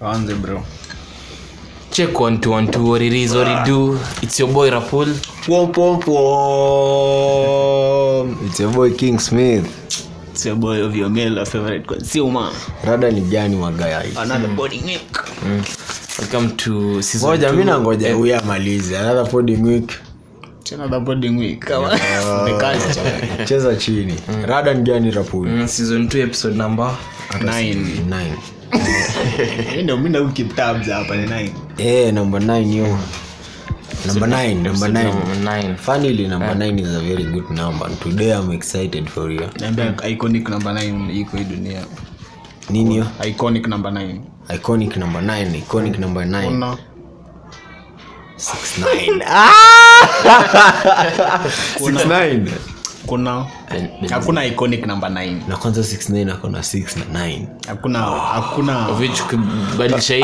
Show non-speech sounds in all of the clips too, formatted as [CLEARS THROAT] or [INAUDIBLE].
anze bro. Check one two one two what it is what it do. It's your boy rapul. Pom, pom, pom. It's your boy king smith. It's your boy of your male favorite consumer. Rada ni gani magayai another body milk. Welcome to season moja two. mi nangoja huyu amalize. Another poding week another body week kama cheza chini. Rada ni gani Rapul? Mm, season 2 episode number. Hii [LAUGHS] ndio mimi na hapa ni nine. Eh, number nine yo. Number nine number nine. number 9 number nine is a very good number. And today i'm excited for you. Naambia iconic number 9 iko hii dunia. Nini yo? Iconic number 9 iconic number nine iconic number nine. Una six nine. [LAUGHS] Six nine kuna hakuna iconic number 9 na kwanza six nine akona 6 na 9 hakuna hakuna which kubadilisha hii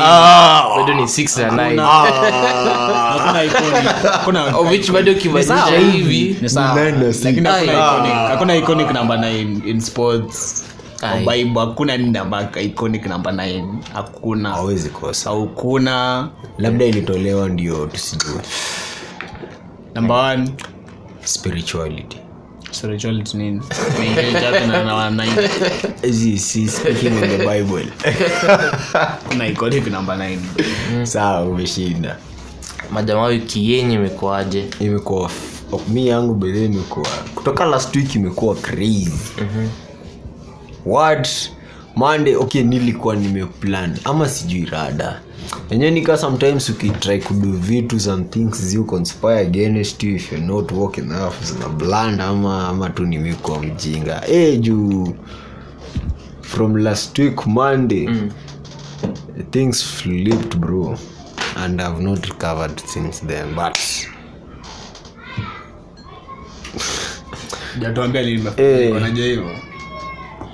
bado ni 6 na 9 hakuna iconic. Hakuna [LAUGHS] of which bado kibadilisha hivi. Ni sawa. Lakini hakuna iconic hakuna iconic number 9 in sports. Ai. Hakuna ni namba iconic namba 9 hakuna. Hawezi kosa. Hakuna. Labda ilitolewa ndio tusijue. Number 1 spirituality spirituality nini Mengi tatu na na nine. Zi- si speaking in the bible. [LAUGHS] Kuna iconic number 9 sawa umeshinda. Majamaa wiki yenye imekuaje imekuwa mi yangu bedhe imekuwa kutoka last week imekuwa crazy. What? Monday okay nilikuwa nimeplan ama sijui rada enyewe nika sometimes ukitry kudo vitu some things zi conspire against you if you're not working enough zina bland ama, ama tu nimekuwa mjinga e juu from last week monday mm. things flipped bro and i've not recovered since then but jatuambia Eh. hivyo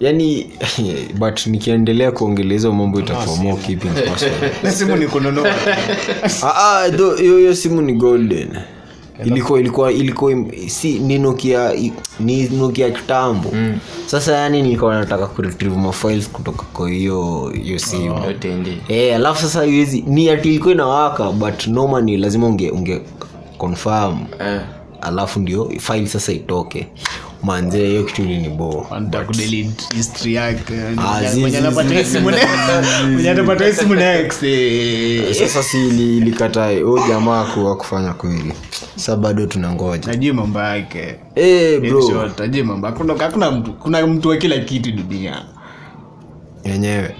yaani [LAUGHS] but nikiendelea kuongeleza mambo itakuwa more keeping simu. Ni kununua. Ah, ah, hiyo simu ni golden. Ilikuwa ilikuwa ilikuwa si ni nokia kitambo. Mm. sasa yani nilikuwa nataka kuretrieve mafiles kutoka kwa hiyo hiyo simu. Oh. Eh, alafu sasa iwezi ni ati ilikuwa inawaka but noma ni lazima unge unge confirm. Eh, alafu ndio file sasa itoke manze hiyo kitu ni yake. Ah, [LAUGHS] eh. sasa si ili- ilikatae jamaa kuwa kufanya kweli. Sa bado tunangoja. Najui mambo yake. Eh, najui mambo. Hakuna mtu kuna mtu wa kila kitu dunia. Yenyewe.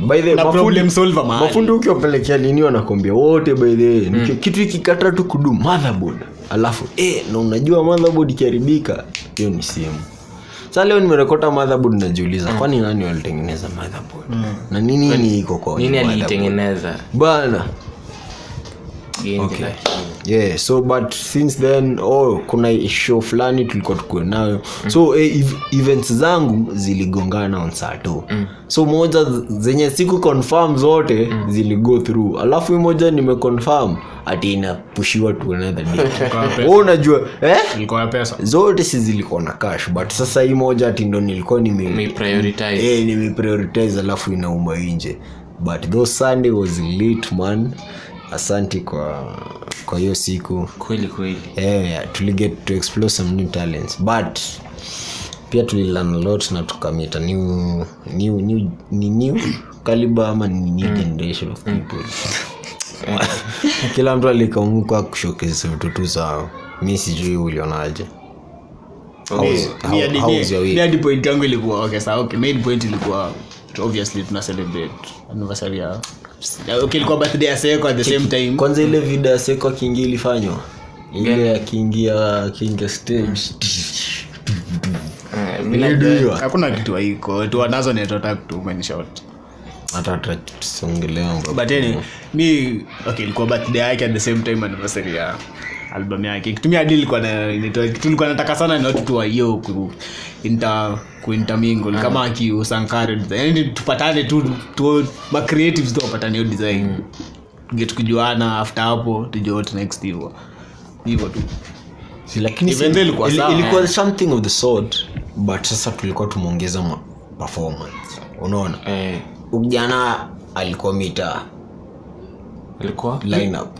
Mafundi- ukiwapelekea nini wanakwambia wote baidhe mm. kitu ikikata tu kudu motherboard. Alafu eh, na unajua motherboard ikiharibika hiyo ni simu sa leo nimerekota motherboard najiuliza kwani nani walitengeneza motherboard? Na nini ni iko kwa nini aliitengeneza? Bana. Okay. Yeah so but since then oh kuna show fulani tulikuwa tukuwe nayo mm. so eh, ev- events zangu ziligongana on saa mm. so moja zenye siku confirm zote mm. ziligo through alafu hii moja nimeconfirm ati inapushiwa to another day [LAUGHS] Wewe unajua eh? pesa zote si zilikuwa na cash but sasa hii moja ati ndo nilikuwa nime Umeprioritize. eh, nimeprioritize alafu inauma nje but those sunday was lit man asanti kwa kwa hiyo siku. Kweli kweli. Yeah, yeah, tuliget to explore some new talents but pia tulilearn a lot na tukamita new new new ni new caliber ama ni new generation of people. Kila mtu alikaumuka kushokeza vitu zao. Mi sijui ulionaje. Ilikuwa okay sawa okay main point ilikuwa obviously tuna celebrate anniversary ya okay ilikuwa birthday ya seko at the same time. kwanza ile video ya seko akiingia ilifanywa? Ile akiingia akiingia stage. Eh, mi hakuna kitu haiko. Tu nazo netotaka tu in short hata tusongelea but any mi okay ilikuwa birthday yake at the same time anniversary ya album yake. Kitumia nilikuwa nataka sana ni watu tu wa hiyo ku inter kama akiusankare yani tupatane tu tu ma tu wapatane hiyo design. Get kujuana after hapo tujue what next hivyo hivyo tu. Si, lakini si- ilikuwa ili- ilikuwa something of the sort but sasa tulikuwa tumeongeza performance. Unaona? Eh, ujana alikuwa mita alikuwa? Lineup.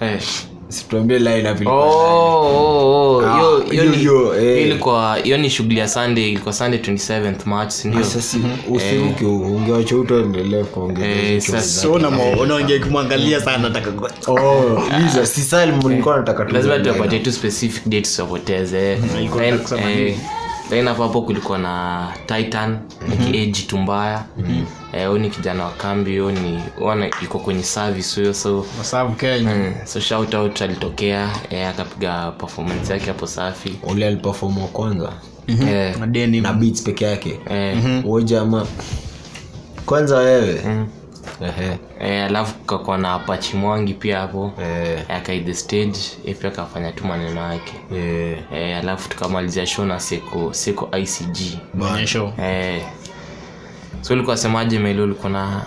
Eh. Situambie Ah, hiyo- ni- eh. shughuli ya sunday ilikuwa sunday 27th march sindio sasa usiruke ungewacha Eh, hicho sasa- so unamo- unaongea kumwangalia sana nataka ku- Oh, si saa nataka tu- lazima tuwapatie tu specific dates ilikuwa Then, eh, hapo hapo kulikuwa na titan ag tumbaya Eh, huyu ni kijana wa kambi huyo ni wana iko kwenye service huyo so Kenya. Mm, so shout out alitokea eh, akapiga performance yake hapo safi. Ule aliperform wa kwanza. Eh, madeni na beats peke yake. Eh, Huyo jama kwanza wewe. Ehe. Eh, alafu kakuwa na apachi mwangi pia hapo. Eh, akaid stage eh, pia akafanya tu maneno yake. Eh. eh, alafu tukamalizia show na seko seko icg maonyesho eh, so ulikuwa semaje maili ulikuwa na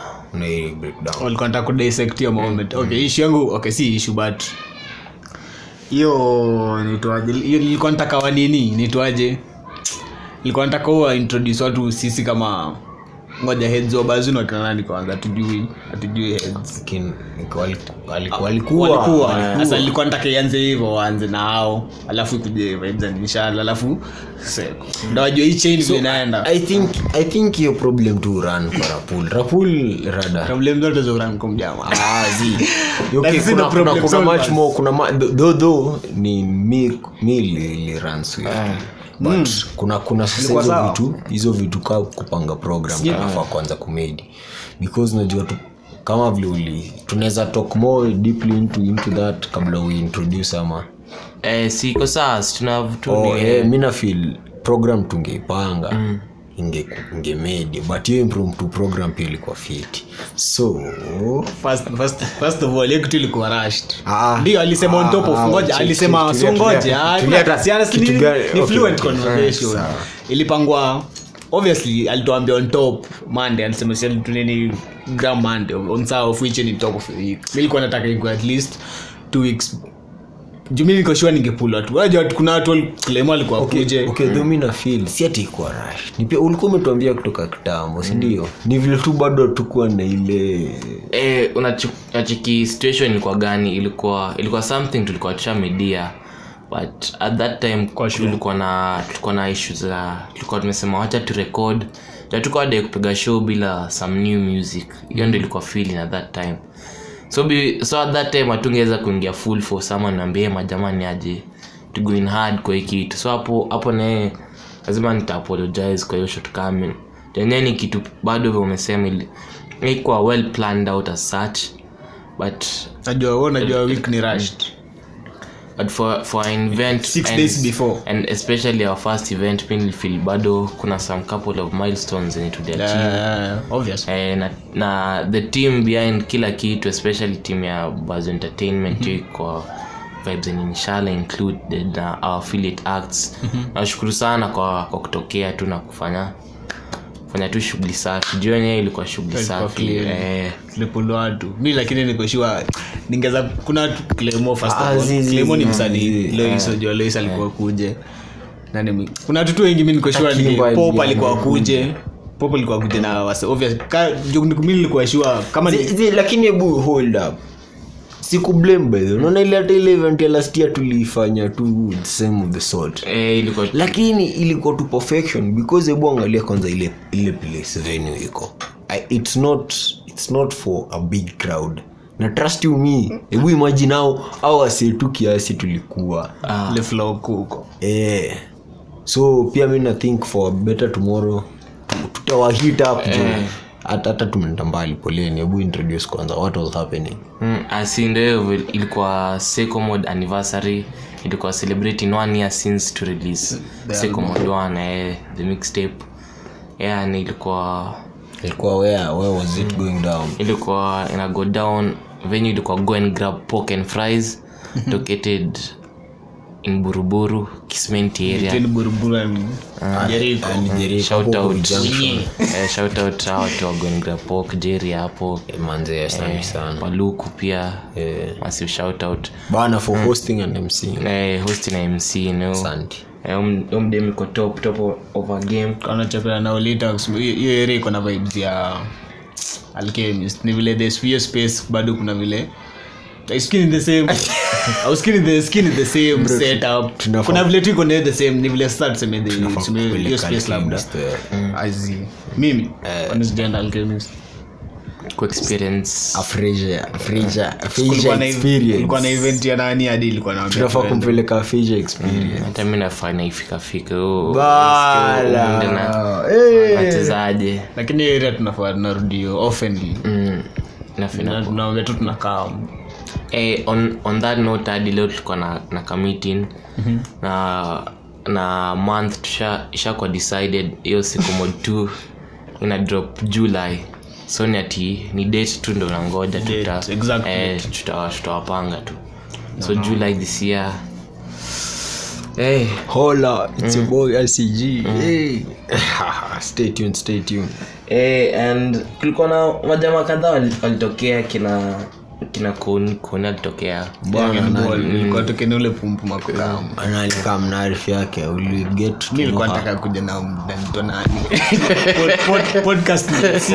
walikuwa nataka kudissect hiyo moment. Okay issue yangu okay si issue but hiyo nitwaje hiyo nilikuwa nataka wa nini? Nitwaje nilikuwa nataka huwa introduce watu sisi kama ngoja heads wa bazu na kina nani kwanza hatujui hatujui heads. Kin- wali- walikuwa. walikuwa. Sasa nilikuwa nataka ianze hivyo waanze na hao alafu ikuje vibes and inshallah alafu seko ndo wajue hii chain so, inaenda. I think i think hiyo problem tu run kwa rapul. Rapul rada. Problem zote za uranko mjama Ah, zi. [LAUGHS] Okay, Like, kuna- kuna- problem kuna solvers. much more kuna ma- though though ni mi mi li- li run swift. But kuna kuna sasa hizo vitu hizo vitu ka kupanga program kanafaa kwanza kumedi. Because unajua tu kama vile uli tunaweza talk more deeply into, into that kabla uintroduce introduce ama. Eh, siko saa oh, eh, mi nafil program tungeipanga inge ingemedi but hiyo impromptu program pia ilikuwa fiti so first, first, first of all hiyo ilikuwa rushed. Ah, ndio alisema on top of ah, ngoja alisema so ngoja ah, ni- fluent conversation. ilipangwa obviously alituambia on top monday alisema si tuneni gram monday on saa of which ni top of the week. Mi nataka iko at least two weeks juu mi niko sure ningepula tu. Aja kuna watu klemo alikuwa kuje okay mm. mi na feel. Si ati ikuwa rash ni pia ulikuwa umetuambia kutoka kitambo sindio ni vile tu bado tukuwa na ile eh, unachiki situation ilikuwa gani? Ilikuwa ilikuwa something tulikuwa tusha media but at that time tulikuwa na tulikuwa na issue za tulikuwa tumesema wacha turekod record. Kupiga show bila some new music. Hiyo ndo ilikuwa feeling at that time so, be, so at that time hatungeweza kuingia full force. Ama niambie majamani aje? To go hard kwa hii kitu. So hapo hapo naye lazima nitaapologize kwa hiyo shortcoming yenyewe ni kitu bado vile umesema ilikuwa well planned out as such but najua wewe unajua week ni rushed but for for an event Six and, days before. and especially our first event pinfield bado kuna some couple of milestones zenye tuliachieve Yeah, obvious. Eh, na, na the team behind kila kitu especially team ya baz entertainment mm kwa vibes zenye inshallah included na our affiliate acts. Nashukuru sana kwa, kwa kutokea tu na kufanya kufanya tu shughuli safi. Jioni hiyo ilikuwa shughuli safi clean. eh, watu mi lakini nikoshiwa ningeza kuna first Ah, Clemo ni msanii. zi. lois unajua lois alikuwa kuje. Nani kuna watu tu wengi mi nikoshiwa Takimba pop alikuwa kuje. Pop alikuwa kuje na wase obvious ka mi nilikuwa sure kama zi- lakini hebu hold up siku blame by the way. unaona ile hata ile event ya last year tuliifanya tu the same of the sort. Eh, ilikuwa lakini ilikuwa tu perfection because hebu angalia kwanza ile ile place venue iko. I- it's not it's not for a big crowd. Na trust you me hebu imagine au au asetu kiasi tulikuwa. Ile flow kuko eh. So pia mi na think for a better tomorrow. Tutawahit up jo hata tumeenda mbali poleni hebu introduce kwanza what was happening? Mm, asi ndo hiyo vile- ilikuwa secomod anniversary ilikuwa celebrating one year since to release secomod one eh, the mixtape. Yeah ni ilikuwa ilikuwa where where was it going down? ilikuwa ina go down venue ilikuwa go and grab pork and fries [LAUGHS] located in buruburu kismenti area. Tini buruburu and Jericho. And Jericho, shout hapo out junction. eh, shout out hao watu wa go and grab pork jerry hapo. Eh, paluku pia. Eh, massive shout bana for hosting and mc eh, host na mc no asante. Umdem iko top top of a game. Kana chapela na ulita hiyo area iko na vibes ya alchemist. Ni vile the space bado kuna vile skin in the same. Au [LAUGHS] skin in the skin in the same setup. tunafaa- kuna vile tu iko na the same ni vile start tuseme the Tunafaa tuseme hiyo kupeleka space labda. Alchemist, eh. azi mimi kwani sijaenda alchemist. Ku experience. Afreja- Afreja- Afreja kulikuwa na experience. event ya nani hadi ilikuwa na tunafaa kumpeleka Afreja experience. Hata mi nafanya ifikafika Bala. Eh. wachezaje lakini hiyo area tunafaa tunarudi hiyo oftenly Mm, Na tunaongea tu tunakaa eh, on, on that note hadi leo tulikuwa na, na kameeting na na month ishakuwa decided hiyo siku mod [LAUGHS] t ina drop july. So ni ati ni date tu ndo nangoja exactly. eh, tuta- tutawapanga tu. So july this year hey, hola it's your boy lcg hey. [LAUGHS] stay tuned stay tuned. Eh, and kulikuwa na majama kadhaa walitokea kina kina koni alitokea ilikuwa tokeni ule pumpu makulamu analikaa mnaarifu yake uligetnataka kuja na mdanito nani [LAUGHS] Pod- pod- podcast. Si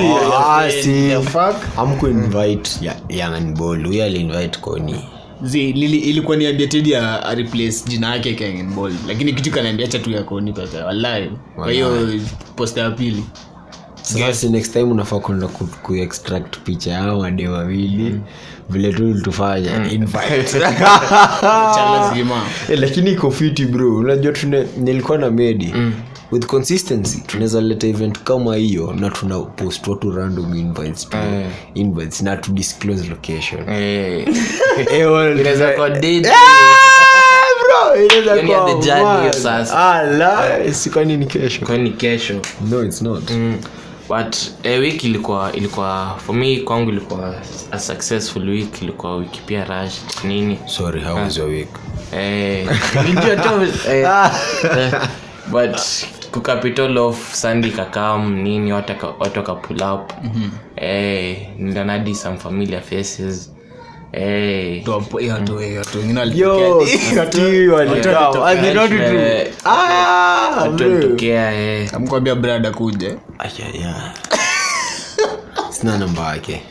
Ah, eh, si. the fuck? amkuinvite yanganbol huyo aliinvite koni Zi, lili- ilikuwa niambia tedi a a jina yake kengenbol lakini kitu kanaambia chatu ya koni peke wallahi. Kwa hiyo posta ya pili sasa next time unafaa kwenda ku, ku picha yao wade wawili. Vile tu invite. [LAUGHS] Cha Eh, lakini iko fiti bro. Unajua tune- nilikuwa na medi. With consistency tunaweza leta event kama hiyo na tuna post watu random invites to invites na to disclose location. Eh, [LAUGHS] Eh, well, inaweza kwa date. Bro, inaweza Yaani la, ni kesho? Kwani kesho? No it's not. Mm. But eh, week ilikuwa ilikuwa for me kwangu ilikuwa a successful week ilikuwa wiki pia rush nini. Sorry how was your week? Eh, nilijua tu, eh, [LAUGHS] eh, but kucapital of sunday kakam nini watu waka- watu waka pull up. Eh, nilanadi some familiar faces amkwambia brada kuje sina namba yake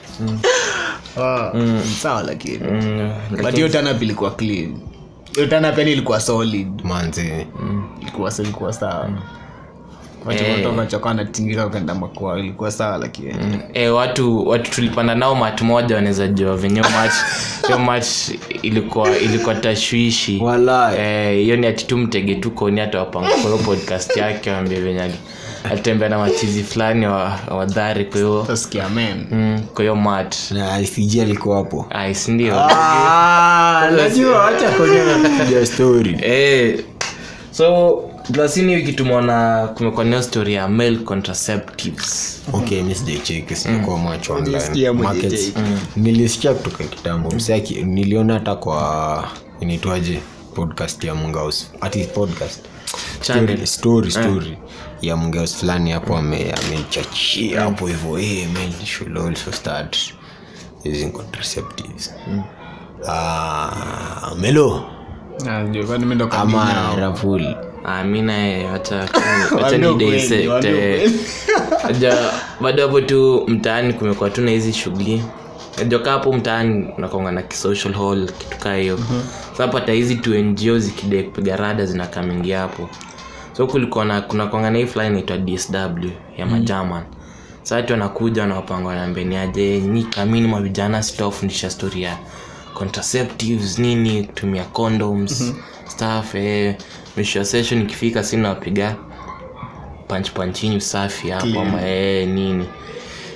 sawa lakini Mm, but hiyo tanap ilikuwa clean hiyo tanap yani ilikuwa solid manzi ilikuwa silikuwa sawa wachokotoka choka ukaenda makwao ilikuwa sawa lakini e, watu watu tulipanda nao mat moja wanaweza jua venye hiyo ilikuwa ilikuwa tashwishi. Hiyo Eh, hiyo ni ati tu mtege tu koni hata wapanga kwa podcast yake waambie venye ali- alitembea na machizi fulani wadhari kwa hiyo mm, kwa mat. Na alikuwa hapo. Sindio Ah, najua acha kwenye story. Eh, so lasini wiki tumeona kumekuwa nayo story ya male contraceptives. Okay mi sijaicheki sijakuwa macho online. Nilisikia kutoka kitambo msaki niliona hata kwa inaitwaje podcast ya mungaus ati podcast. Story story, story ya mungaus fulani hapo ame- amechachia hapo hivo hey, men should also start using contraceptives. Ah, melo? Ama rafuli Ah, mi naye [LAUGHS] waambie eh. bado hapo tu mtaani kumekuwa tu na hizi shughuli. Najoka hapo mtaani unakonga na kisocial hall kitu kaa hiyo. Sa pata hizi tu ngo zikide kupiga rada zinakamingia hapo. So kulikuwa na kuna na hii fulani inaitwa dsw ya majaman. Sa watu wanakuja wanawapanga wanambeniaje nyi kamini mavijana sitawafundisha story ya contraceptives nini kutumia condoms stuff eh, mwisho wa session ikifika sina wapiga punch punchini usafi hapo ama ee, nini.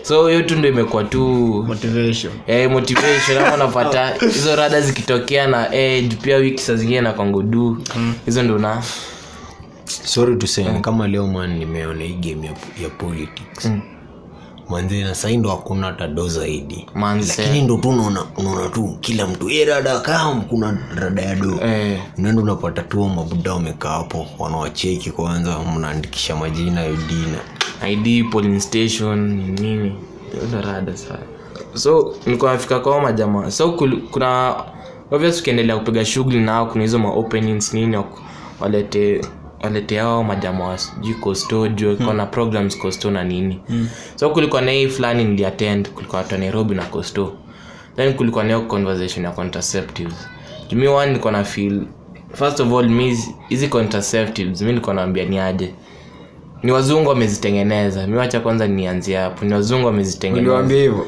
So hiyo tu ndo imekuwa tu motivation. Eh, motivation ama unapata [LAUGHS] hizo rada zikitokea na eh, pia wiki saa zingine na kwangudu hizo ndo na. Sorry tuseme mm. kama leo man nimeona hii game ya, ya politics. Manzi na nasaindo ndo hakuna hata do zaidi. Lakini ndo tu unaona tu kila mtu e rada kam kuna rada ya do eh, unaenda unapata tu mabuda wamekaa hapo wanawacheki kwanza mnaandikisha majina yodina id polling station nini. Rada sana. So nilikuwa kwao majamaa. So kuna obvious ukiendelea kupiga shughuli nao kuna hizo ma openings nini walete walete hao majamaa sijui costo juu hmm. na programs costo na nini. Hmm. so kulikuwa na hii fulani niliatend kulikuwa watu wa nairobi na costo then kulikuwa na hiyo conversation ya contraceptives. Jumi one nilikuwa na feel first of all mi hizi- contraceptives mi nilikuwa naambia ni aje? Ni wazungu wamezitengeneza. Mi wacha kwanza nianzie hapo. Ni wazungu wamezitengeneza. Hivyo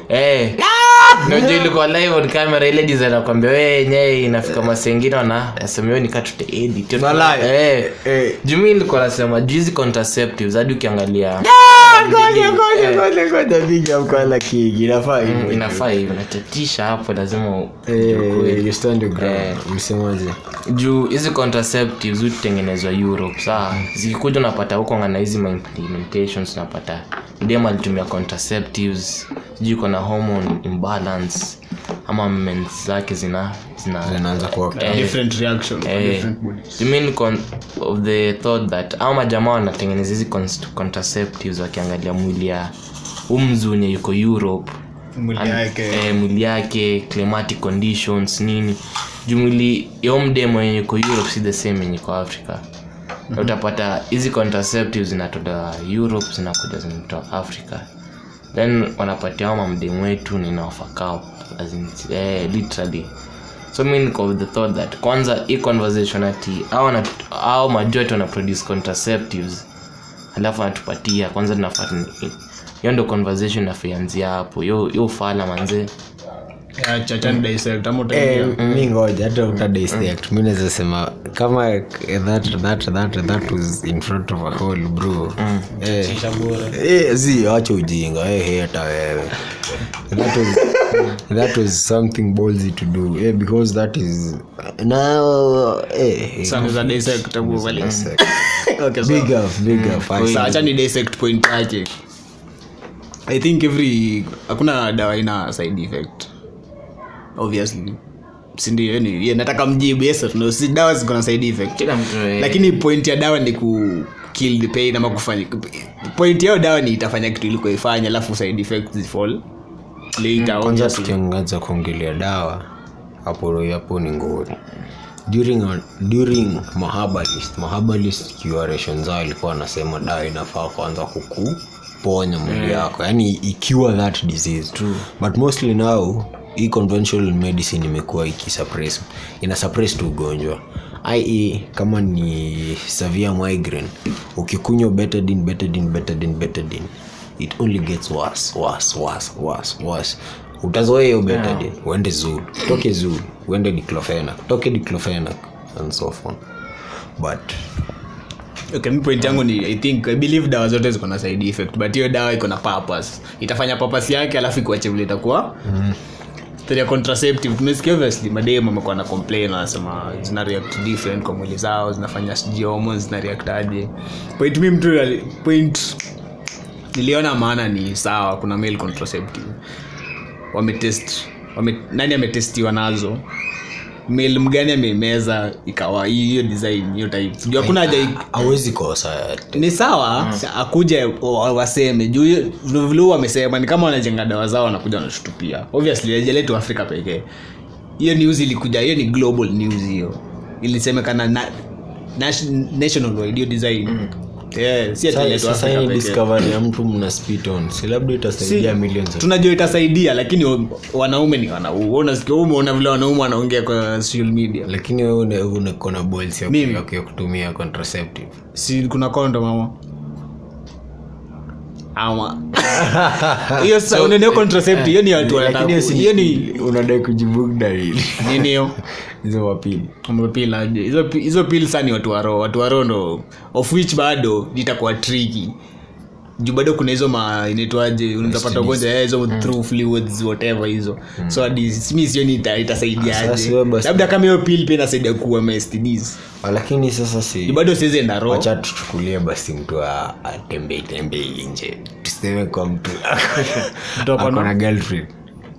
Eh. Unajua ilikuwa live on camera ile design nakwambia wewe yenyewe inafika masengine wana nasema wewe nikatute edit. Walai. Eh. Eh. Jumi ilikuwa nasema juice contraceptives hadi ukiangalia inafaa hivyo natatisha hapo lazima msemaje juu hizi contraceptives hutengenezwa europe saa zikikuja unapata huko ngana hizi implementations unapata dem alitumia contraceptives sijui iko na hormone imbalance ama mens zake zina zina zinaanza eh, different reaction eh, different bodies. you mean con- of the thought that au majamaa wanatengeneza hizi contraceptives wakiangalia mwili ya umzunye yuko europe. Mwili yake. eh, climatic conditions nini. Jumwili mwili ya mwenye yuko europe si the same yenye iko africa. Na utapata hizi contraceptives zinatolewa europe zinakuja zinatoa africa then wanapatia hao mamdemu wetu eh, literally. So mi niko the thought that kwanza hii conversation ati au majority wana produce contraceptives alafu anatupatia kwanza tunafaa hiyo ndo conversation nafianzia hapo. Yo yo ufala manzee mi ngoja hata utadisect mi naweza sema kama that, that, that, that was in front of a hole bro. Eh, eh, zi wacha ujinga. Eh, eh, hata wewe. That was, that was something ballsy to do. Eh, because that is now eh, eh, sana dissect [LAUGHS] okay so big up big up acha ni dissect point yake i think every hakuna dawa ina side effect obviously. Sindio yani yeah, nataka mjibu yes no. Si dawa ziko na side effect. Kila mtu eh, lakini point ya dawa ni ku kill the pain ama kufanya point yao dawa ni itafanya kitu ilikoifanya alafu side effects zifall later kwanza tukiangaza kuongelea dawa hapo hapo ni ngori during, during mahabalist mahabalist curation zao alikuwa anasema dawa inafaa kwanza kukuponya mwili yako yaani ikiwa that disease. But mostly now hii conventional medicine imekuwa ikisuppress. Ina suppress tu ugonjwa. Ie kama ni severe migraine ukikunywa betadine betadine betadine betadine it only gets worse worse worse worse worse. Utazoea hiyo betadine uende zul toke zul uende diclofenac toke diclofenac and so on but okay, mi point yangu ni i think i believe dawa zote ziko na side effect but hiyo dawa iko na purpose. Itafanya purpose yake alafu ikuache vile itakuwa. Mm ya contraceptive. Amekuwa na complain wanasema zina react different kwa mwili zao zinafanya sijui hormones zina react point mi mtu point niliona maana ni sawa kuna male contraceptive. Wametest wame, nani ametestiwa nazo male mgani amemeza ikawa hiyo design hiyo type juu hakuna haja hawezi kosa ni sawa akuja wa- waseme. Juu hiyo- vile vile wamesema ni kama wanajenga dawa zao wanakuja wanashutupia. Obviously ajaletu afrika pekee. Hiyo news ilikuja hiyo ni global news hiyo. Ilisemekana na, nation- national wide hiyo design yeah, si sasa discovery ya mtu mna si labda itasaidia millions of tunajua itasaidia lakini wanaume ni wanaume vile wanaume wanaongea kwa social media? Lakini wewe unakona balls ya kutumia contraceptive. Si kuna kondo mama ama. [LAUGHS] Hiyo sasa uneneo contraceptive hiyo ni watu wanataka Lakini si- hiyo ni unadai kujibu dalili nini hiyo [LAUGHS] hizo wapili umepila hizo hizo pili sasa ni watu waro watu waro ndo of which bado nitakuwa tricky juu bado kuna hizo ma inaitwaje unazapata ugonjwa eh, hizo through fluids whatever hizo. So hadi mi sioni ita- itasaidiaje. Labda kama hiyo pill pia inasaidia kuwa ma STDs Ah, lakini sasa si bado siwezi enda roho. Acha tuchukulie basi mtu a- atembei tembei nje. Tuseme kwa mtu [LAUGHS] Mtu ako na- ako na girlfriend.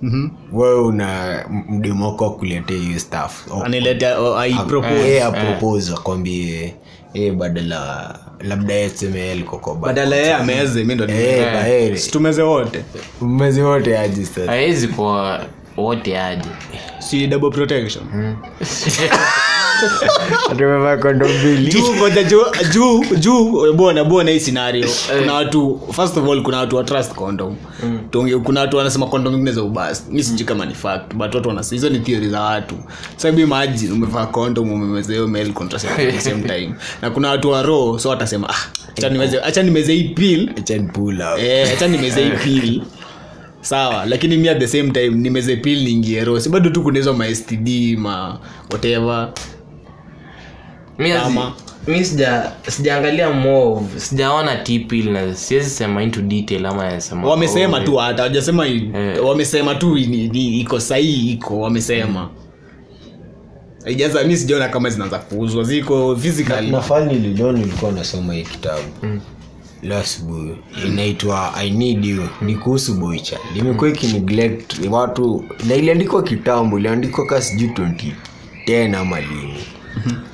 Mhm. wewe una mdemoko akuletea hiyo staff aniletea oh, I propose. apropose akwambie eh, badala labda yeye tuseme yeye alikuwa kwa ba- badala yeye ameze mi ndo Eh, situmeze wote? Mmezi wote aji sasa. Hawezi kwa wote aje. Si double protection [LAUGHS] tumevaa juu juu juu juu bona bona hii scenario? Kuna watu first of all kuna watu wa trust condom. Tuonge, kuna watu wanasema condom zingine za ubasi mi sijui kama ni fact but watu wanasema hizo ni theory za watu. Sababu imagine umevaa condom umemeza male contraceptive at the same time. Na kuna watu wa raw so watasema ah acha nimeze hii pill. Acha ni eh acha nimeze hii pill. [LAUGHS] Sawa lakini mi at the same time nimeze niingie raw bado tu kuna hizo ma STD ma whatever mi sijaangalia move sijaona tipil na siwezi sema into detail ama nasema wamesema tu hata wajasema yeah. wamesema tu ni- ni- iko sahii iko wamesema. Ijaza mi sijaona kama zinaanza kuuzwa ziko physically. Nafani lilo nilikuwa nasoma hii kitabu. Mm. Lasbu inaitwa i need you. Ni kuhusu boicha limekuwa ikineglect watu na iliandikwa kitambo iliandikwa ka sijui 2010 ama lini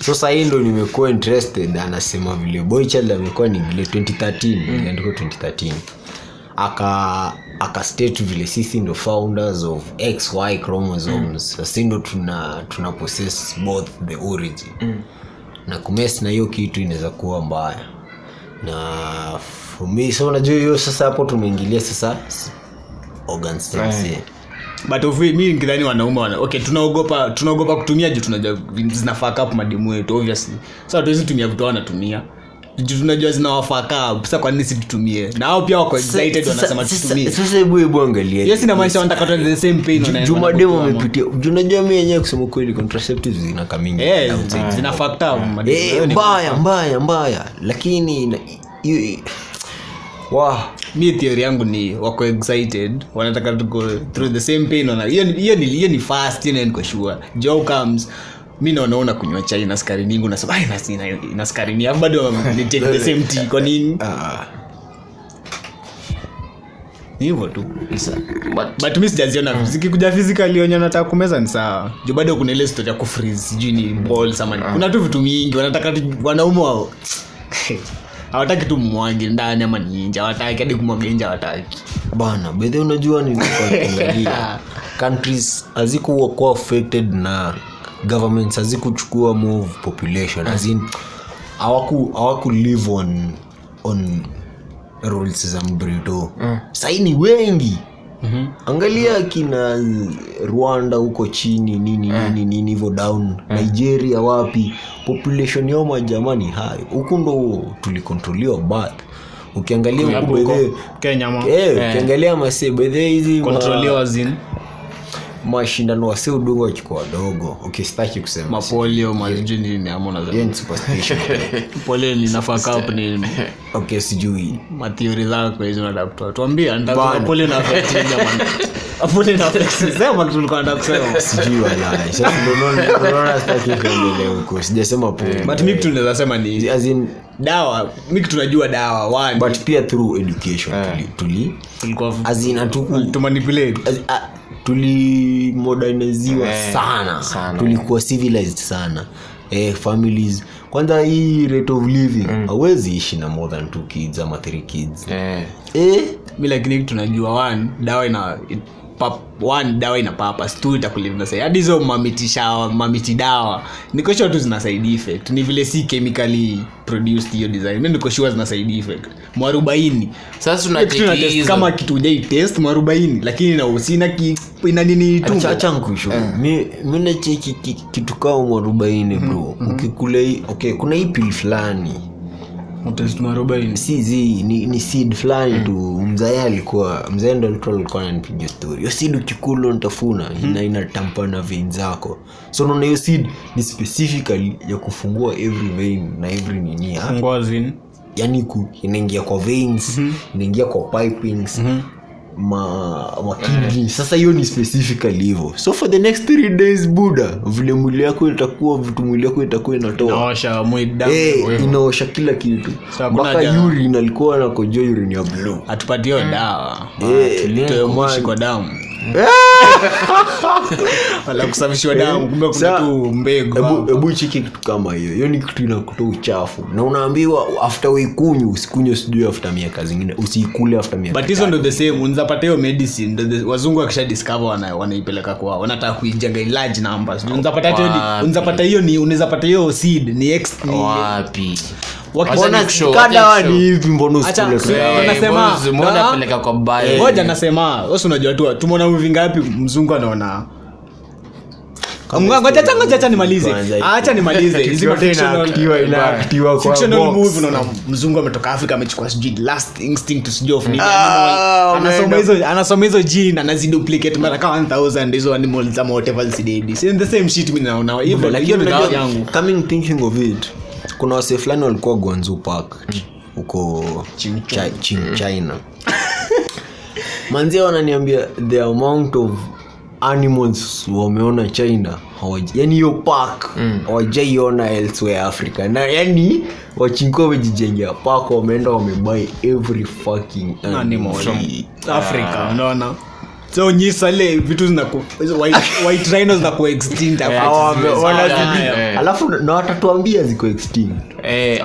so sahii ndo nimekuwa interested anasema vile boichald amekuwa neglect 2013 iliandikwa 2013 aka akastate vile sisi ndo founders of xy chromosomes. Sasi ndo tuna tuna possess both the origin. Na kumes na hiyo kitu inaweza kuwa mbaya. Na fumi so unajua hiyo sasa hapo tumeingilia sasa organ eh. But of mi nikidhani wanaume wana okay tunaogopa tunaogopa kutumia juu tunajua zinafaka up madimu wetu obviously. So hatuwezi tumia vitu wanatumia. Tunajua zinawafaka up kwa nini situtumie na hao pia wako excited wanasema sasa- tutumie. sasa hebu hebu angalia hiyo sinamaanisha wanataka tuende the same pain wanaenda jumademu kutuama. amepitia juu unajua mi yenyewe kusema kweli contraceptives Eh, zina madimu. Eh, ni- mbaya mbaya mbaya. Lakini wa mi theory yangu ni wako excited wanataka to go through the same pain wana hiyo ni- hiyo ni hiyo ni fast hiyo niko sure. Joe comes mi naonaona kunywa chai na skari nyingi unasema "Ai, ina- Alafu bado [LAUGHS] ni take the same tea kwa nini? Ah, ni hivyo tu. But but mi sijaziona zikikuja fizikali wenye nataka kumeza ni sawa. Juu bado kuna ile stori ya kufreeze sijui ni bol ama kuna tu vitu mingi wanataka wanaume wao [LAUGHS] hawataki tu mmwage ndani ama ni nje hawataki hadi kumwaga nje hawataki. Bana bedhe unajua niliangalia [LAUGHS] countries hazikuwa kuwa affected na governments hazikuchukua move population as in hawaku hawaku live on on rules za mbrito mm. saini wengi mm-hmm. angalia kina rwanda huko chini nini nini nini hivyo down. Nigeria wapi? Population yao majamani hayo huku ndo tulikontroliwa bath ukiangalia Eh, ukiangalia mase bedhe hizi mashindano wasi udungo wachukua wadogo ukistaki kusema. Mapolio [LAUGHS] sijui. Zako hizo kutoa tuambie polio [LAUGHS] [LAUGHS] sijasema naweza sema ni dawa. Mi tunajua dawa one. but pia through education tuli, tuli. Tulikuwa as in hatuku tumanipulate as- a- tulimodernisiwa Eh, sana. sana. tulikuwa civilized sana. Eh, families. Kwanza hii rate of living hawezi ishi na more than two kids ama three kids. Eh, eh, mi lakini tunajua najua one dawa ina it- pap, one dawa ina papas tu itakuliva hadi hizo mamitishawa mamiti dawa nikoshua tu zina side effect. Ni vile si chemically produced hiyo design mi nikoshua zina side effect. Mwarubaini. Sasa tunakama kitu ujai test mwarubaini. Lakini nausina ki, ina nini tumbo chacha nkushu mi mi nacheki ki- kitu kama mwarobaini bro. Ukikula okay kuna hii pili fulani utest mwarubaini si zi ni, ni seed fulani tu. Mzae alikuwa mzae ndo alikuwa alikuwa ananipiga story. Hiyo seed ukikula unatafuna ina inatampa na vein zako. So unaona hiyo seed ni specifically ya kufungua every vein na every nini ah, yani ku, inaingia kwa veins inaingia kwa pipings ma, ma sasa hiyo ni specifically hivyo so for the next three days buda vile mwili yako itakuwa vitu mwili yako itakuwa inatoa. Mwili Eh, inaosha kila kitu. Mpaka so, urin alikuwa nakojua urin ya bluu atupatio dawa. Hey, Toe moshi kwa damu [LAUGHS] wala kusafishwa damu kumbe kuna tu mbegu. Hebu hapo. kitu kama hiyo. Hiyo ni kitu inakuta uchafu. Na unaambiwa afta uikunywe usikunywe sijui afta miaka zingine. Usiikule miaka ndo the same. Unzapata hiyo medicine. The- wazungu wakisha discover wana, wanaipeleka kwao wanataka kuijenga large numbers. Unzapata hiyo ni- Wapi? unzapata hiyo ni unawezapata hiyo seed ni ex ni wapi Waki- Wacha Mbona nikushow, kadawa wacha ni nikushow. hivi mbona Acha- usikule tu? Wanasema- mbona- mbona na- napeleka kwa bio? nasema wasi unajua tu tumeona movie ngapi? Mzungu anaona. Ngoja acha- ngoja nimalize. acha nimalize. [LAUGHS] Mzungu ametoka afrika amechukua sijui last instinct sijui of nini Ah, anasoma hizo anasoma hizo gene anaziduplicate mara kama 1000 hizo animals ama whatever zidedi. The same shit mimi naona. Hivyo Lakini hiyo ndio unajua, dawa yangu. coming thinking of it kuna wase fulani walikuwa gwanzu park huko Chi- china. Manzia wananiambia the amount of animals wameona china yani hiyo park hawajaiona elsewhere africa. Na yani wachinkuwa wamejijengea park wameenda wamebuy every fucking animal. animal. from africa unaona? yeah. Zinaku hizo white, [LAUGHS] white rhinos zinaku extinct Yeah, hapo. Hawa wame- Sawa, wanazidi- yeah. alafu na watatuambia ziko Eh,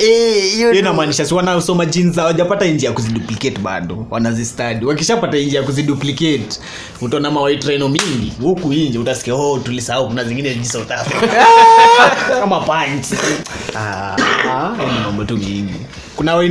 eh, inamaanisha si wanasoma jinsi hawajapata njia ya kuziduplicate bado. Wanazistadi wakishapata njia ya kuziduplicate utaona mawhite mingi. Huku inji utasikia oh tulisahau kuna zingine ji south africa. [LAUGHS] Kama punch. Ah, ah, mambo tu mingi kuna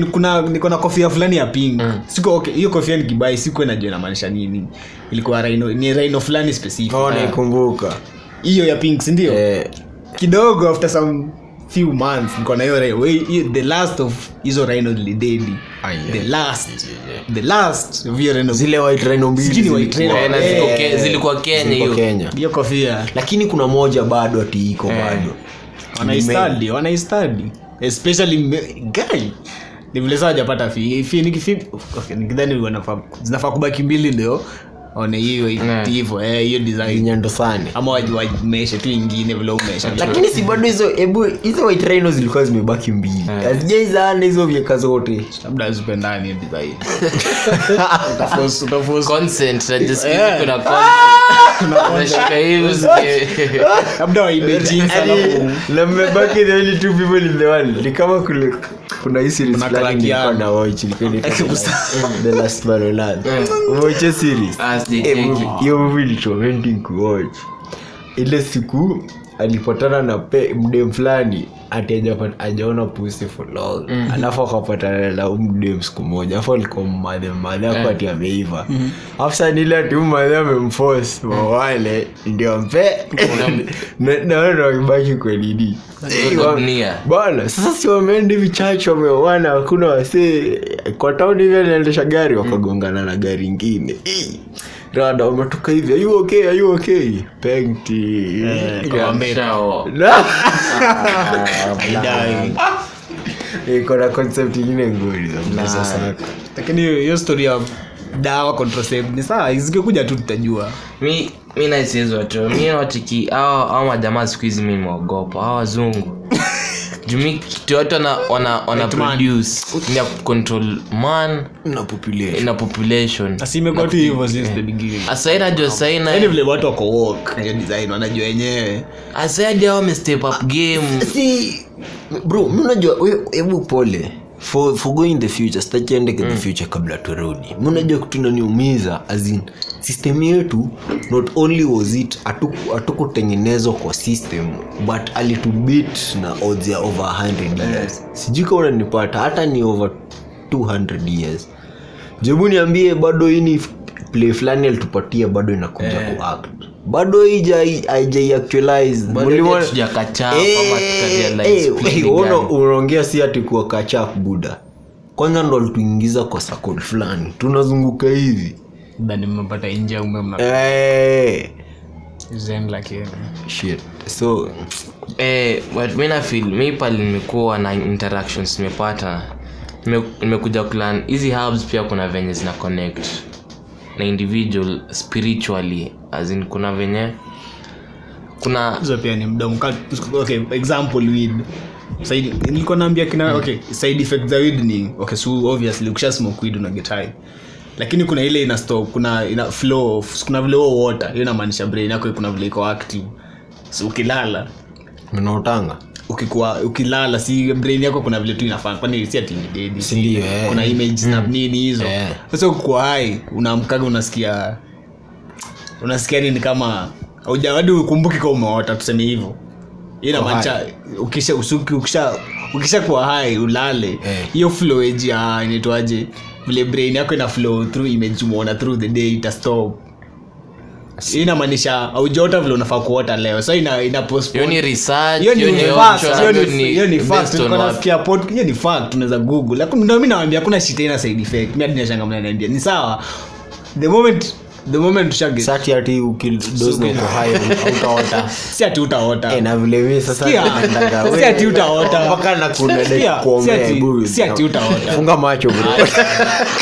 niko na kofia fulani ya pink. Siko okay. Hiyo kofia nikibai siko najua inamaanisha nini. Ilikuwa rhino ni rhino fulani specific. Oh, naikumbuka. Hiyo ya pink sindio Eh, kidogo after some few months niko na hiyo rhino. Hiyo- the last of hizo rhino zilidedi the last. The last of hiyo rhino zile white rhino mbili Sijui ni white zilikuwa- rhino. eh, na ziko Eh, Ke- zilikuwa kenya zilikuwa hiyo. Kenya. Hiyo kofia. Lakini kuna moja bado ati iko bado. Wanaistadi wanaistadi especially guy ni vile saa wajapata fi fi nikidhani zinafaa kubaki mbili ndio one hiyo hivyo eh, hiyo design. Sana. Ama wameshe tu ingine vile umesha lakini si bado hizo hebu hizo white rhino zilikuwa zimebaki mbili. Hazijaizaana hizo vyeka zote. Labda zipendani design. [LAUGHS] Utaforce- utaforce- consent najisikia kuna. Unashika hivi [LAUGHS] labda waibe jeans alafu na mmebaki the only two people in the world. Ni kama kule kuna hii series Kuna fulani nilikuwa crack na watch ilikuwa inaitwa The Last Man on [LAUGHS] Earth umewacha series. Ah, Eh, movie- hiyo movie ilikuwa kuwatch ile siku alipatana na pe mdem fulani ati hajaona pusi for long. Alafu akapatana na mdem siku moja. Afu alikuwa mmadhe mmadhe ako ati ameiva. Afsa nile ati mmadhe amemforce. Wawale ndio mpe. Naona [LAUGHS] wakibaki kwenini Dunia. bana sasa si wameenda hivi chache wameoana hakuna wasee. Kwa tauni hivi anaendesha gari wakagongana na gari ingine rada umetoka hivi. Are you okay? Are you okay? Pengti. Na- Idai. iko na concept ingine nguri lakini hiyo hiyo story ya dawa contracept ni saa zikikuja tu tutajua. Mi mi naisiezwa tu mi watiki au majamaa siku hizi mi nimeogopa au wazungu jumi kitu yote wana, wana, wana Right, produce. Ni control man. Na population. Na population. Asi imekuwa tu hivyo since the beginning. Asai najua sai yani vile watu wako walk hiyo design wanajua wenyewe. Asai hadi hao wamestep up game. si bro mi unajua hebu pole for, for going the future stachiende the future kabla turudi. Mnajua mm. kitu azin system yetu not only was it hatukutengenezwa kwa system but alitubit na odds ya over 100 years. Sijui kama unanipata hata ni over 200 years. Jebu niambie bado hii ni play fulani alitupatia bado inakuja kuact bado haija- haijaiactualize Bado Muliona- hatujakachapa Eh, eh, unaongea si ati kuwa kachap buda kwanza ndo alituingiza kwa sakol fulani. Tunazunguka hivi. Dhani mmepata nje ume mna Eh, zen lakini shit. So eh, but mi nafil mi pali nimekuwa na interactions nimepata. Nimekuja kulan hizi hubs pia kuna venye zina connect na individual spiritually as in kuna venye kuna hizo pia ni mdomo. Okay example weed. Nilikuwa naambia kina okay side effect za weed ni okay so obviously ukisha smoke weed una get high. Lakini kuna ile ina stop kuna ina flow of- kuna vile huo water hiyo inamaanisha brain yako kuna vile iko active. So ukilala mnaotanga ukikuwa ukilala si brain yako kuna vile tu inafanya. Kwani si ati ni dead Si ndio, eh. kuna image na nini hizo. Yeah. sasa ukikuwa hai unaamkaga unasikia unasikia nini kama ujawadi ukumbuki kwa umeota tuseme hivyo. Inamaanisha ukisha usuki ukisha ukisha kuwa hai ulale. Hiyo yeah. flowage ya inaitwaje? Vile brain yako ina flow through image umeona through the day ita stop inamaanisha aujota vile unafaa kuota leo. So ina, ina hiyo ni fact, tunaweza google. Lakini ndio mimi nawaambia hakuna shita ina side effect. Mi hadi nashanga ni sawa. The moment the moment tushage sati ati hautaota. [LAUGHS] Ati utaota. Eh, na vile mimi sasa Sikia, naendaga, si we- ati utaota. na kuna Sikia, dai kuombea, si ati- buru. si ati utaota. funga macho bro.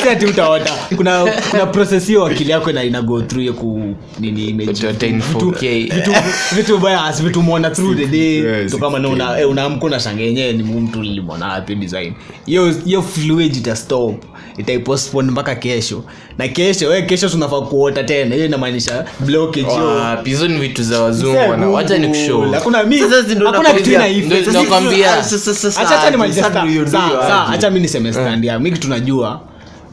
Si ati utaota. Kuna kuna proses hiyo akili yako na ina go through ya ku nini imevitu Kutotain vitu 4K. vitu vitu bias vitu muona through the day. To kama na una eh, unaamka na shanga yenyewe ni mtu nilimwona wapi design. Hiyo hiyo fluid ita stop itaipostpone mpaka kesho. Na kesho we kesho tunafaa kuota tena. Hiyo inamaanisha blockage hizo ni vitu za wazunguwacha bwana. ni kushow mi niseme stand yangu. Mi kitu najua.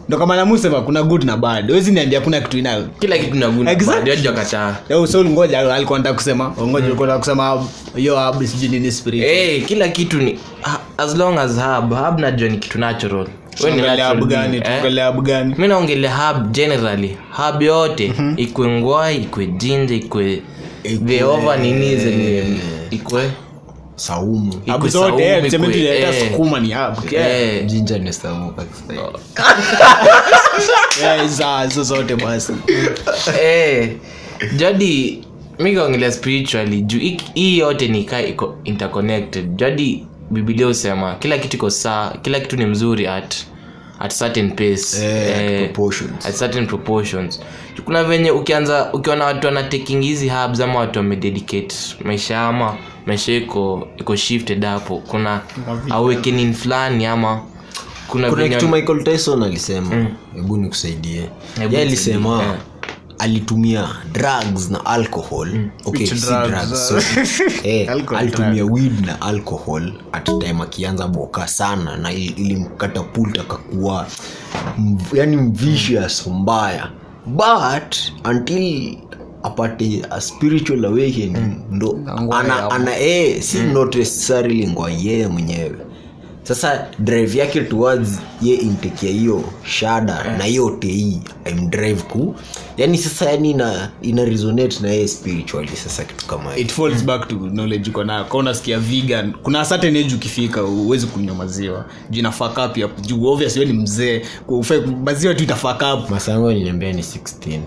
Ndo kama namusema kuna good na bad. Wezi niambia kuna kitu ina kila kitu naguna Exactly. kataa Yo, so ngoja alikuwa nataka kusema. Ngoja alikuwa nataka kusema hiyo hub sijui nini spirit. Hey, kila kitu ni as long as hub hub najua ni kitu natural Eh? mi naongelea hub generally. Hub yote ikwe ngwai ikwe jinja ikwe veova nini zenye ikwe saumu. Hub zote sukuma ni jinja ni saumu kwa [LAUGHS] basi. Eh, jadi mikaongelea spiritually. Juu hii- hii yote nikaa iko interconnected. Jadi bibilia husema kila kitu iko saa kila kitu ni mzuri at at certain pace. Eh, at Eh, proportions. at certain proportions. Kuna venye ukianza ukiona watu wanateking hizi hubs ama watu wamededicate maisha ama maisha iko iko shifted hapo. Kuna awakening fulani ama kuna, kuna venye- kitu michael tyson alisema. Hebu nikusaidie. Ye alisema eh. Alitumia drugs na alcohol. Okay, Which si drugs? drugs, sorry. [LAUGHS] eh, Alcohol, alitumia weed na alcohol at time akianza boka sana na ili- ilimkatapult akakuwa yani mvicious mbaya but until apate a spiritual awakening ndo ana, ana eh, si not necessarily ngwa yeye mwenyewe sasa drive yake towards ye intake ya hiyo shada na hiyo tei imdrive ku. Yani sasa yani ina, ina resonate na yeye spiritually sasa kitu kama it falls back to knowledge uko nayo. Kwa unasikia vegan kuna certain age ukifika huwezi kunywa maziwa. Juu inafaka up ya juu obviously wewe ni mzee. Maziwa tu itafaka up. Masango niliambia ni 16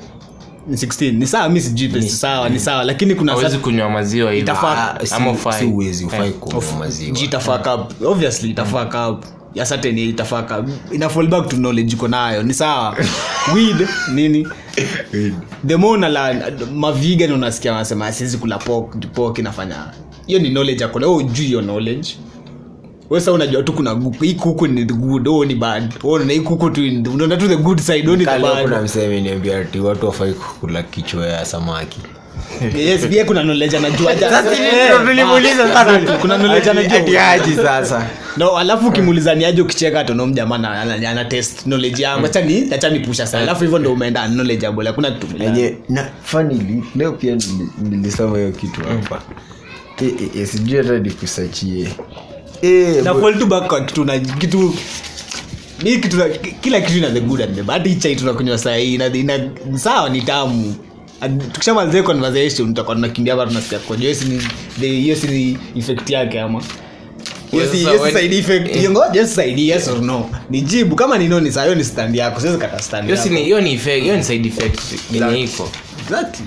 ni 16 ni sawa mi sijui pesa. Sawa ni sawa lakini kuna hawezi kunywa maziwa hivi Itafaa- Ah, si- ama ufai. uwezi ufai kunywa maziwa. Juu itafaka obviously itafaka up. Ya certain itafaka ina fall back to knowledge uko nayo. Ni sawa. [LAUGHS] Weed nini? The more mavigan unasikia wanasema siwezi kula pork pork inafanya hiyo ni knowledge akona ujui hiyo knowledge wewe sasa unajua tu kuna gu- hii kuku ni good oh ni bad. Oh na hii kuku tu unaona tu the good side ni the Kale kuna bad mseme niambia ati watu wafai kukula kichwa ya samaki. Yes pia kuna knowledge anajua Sasa hivi ndio tulimuuliza sana. kuna knowledge Ati anajua aje sasa? No alafu ukimuuliza ni aje ukicheka atono mjamaa ana, ana, ana test knowledge yangu. Acha ni acha nipusha sana alafu hivyo ndo umeenda knowledgeable hakuna kitu fulani. enye na funnily leo pia nili- nilisoma hiyo kitu hapa. Eh, eh, eh, sijui hata nikusachie Eh, na bo- back kwa kitu na kitu mi kitu na- kila kitu ina the good and the bad. Hii chai tunakunywa saa hii ina, ina sawa ni tamu. And tukishamalizia conversation tutakuwa tunakimbia hapa tunasikia kwa hiyo si ni the- hiyo si ni effect yake ama? Hiyo si Sasa hiyo si when- side effect. hiyo ngoja hiyo si side yes or no. Ni jibu. Kama ni no ni saa hiyo ni stand yako. Siwezi kata stand hiyo si yako. ni- hiyo ni effect- hiyo ni side effect. Yenye iko exactly.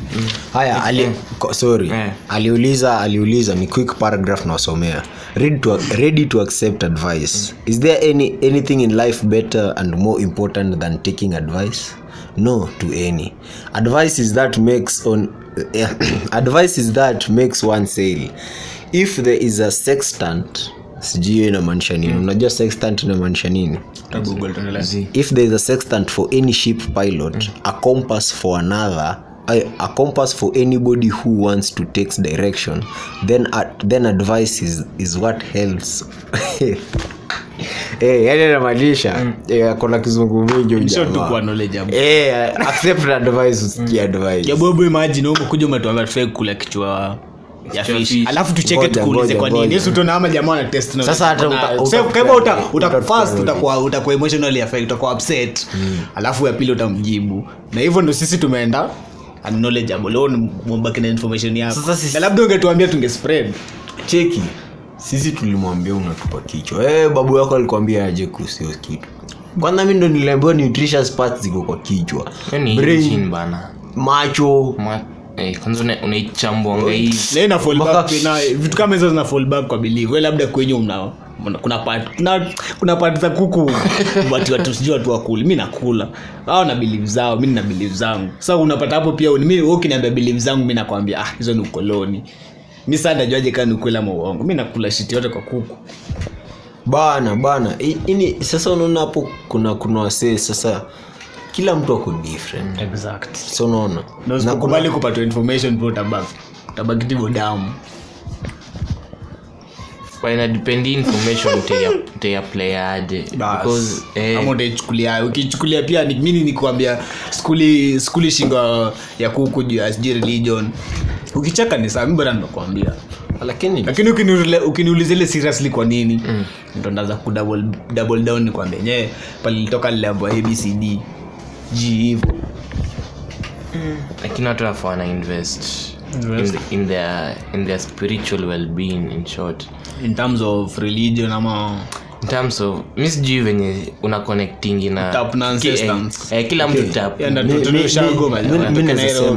Haya ali, sorry. Yeah. aliuliza aliuliza ni quick paragraph nawasomea ready to, ready to accept advice. Is there any, anything in life better and more important than taking advice? No to any. Advice is that makes on [CLEARS THROAT] advice is that makes one sail. If there is a sextant sijui hiyo inamaanisha nini. Unajua sextant inamaanisha nini? If there is a sextant for any ship pilot a compass for another a, a compass for anybody who wants to take direction then ad, then advice is, is what helps. [LAUGHS] Eh, yani mm. hey, kuna kizungu mingi huyu Sio tu jamaa. kuwa knowledgeable. Eh, accept advice usikie advice. Ya bobo umekuja umetuambia tufai kula kichwa ya fish. fish. alafu tucheke tukuulize kwa nini? yesu jamaa wana test utakuwa utakuwa emotionally affected utakuwa upset. Alafu ya pili utamjibu. Na hivyo ndo sisi tumeenda unknowledgeable leo mbaki na information yako. Sasa sisi- na labda ungetuambia tunge spread cheki sisi tulimwambia unatupa kichwa. Hey, babu yako alikwambia aje kuhusu hiyo kitu. Kwanza mi ndo niliambiwa nutritious parts ziko kwa kichwa. Brain, bana. macho. Ma- Hey, kwanza una- unaichambuanga hivi na ina fall Mpaka- back na vitu kama hizo zina fall back kwa bilivu labda kwenye mna mna- kuna part kuna kuna part za kuku. [LAUGHS] Watu watu sijui watu wakuli. Mi nakula. Au na belief zao mi nina belief zangu. Sasa unapata hapo pia mi ukiniambia belief zangu mi nakwambia ah hizo ni ukoloni. Mi saa ndajuaje kaa ni ukweli ama uongo. Mimi nakula shiti yote kwa kuku. Bana bana. Ini sasa unaona hapo kuna kuna wasee sasa kila mtu ako different. Exact. So unaona. Na na usikubali kupata information utabaki utabaki ndivyo damu Kwa ina depend hii information [LAUGHS] utaiya- utaiapply aje? Because eh, ukichukulia pia ni- mimi nikuambia skuli skuli shingo ya kuku juu ya sijui religion. Ukicheka ni saa mi bado nimekuambia lakini lakini ukiniuliza ile seriously kwa nini? Ndo ndaza ku double, double down nikwambia nye palilitoka liliambwa abcd g hivo lakini watu wafaa wana invest in, in, their, in their spiritual well-being in short in terms of religion ama in terms of mi sijui venye una connecting na eh, eh, kila mtu tap Yeah, na- Mi- mi- tulioshago, mi- man. mi- mi Wanatoka naweza Nairobi.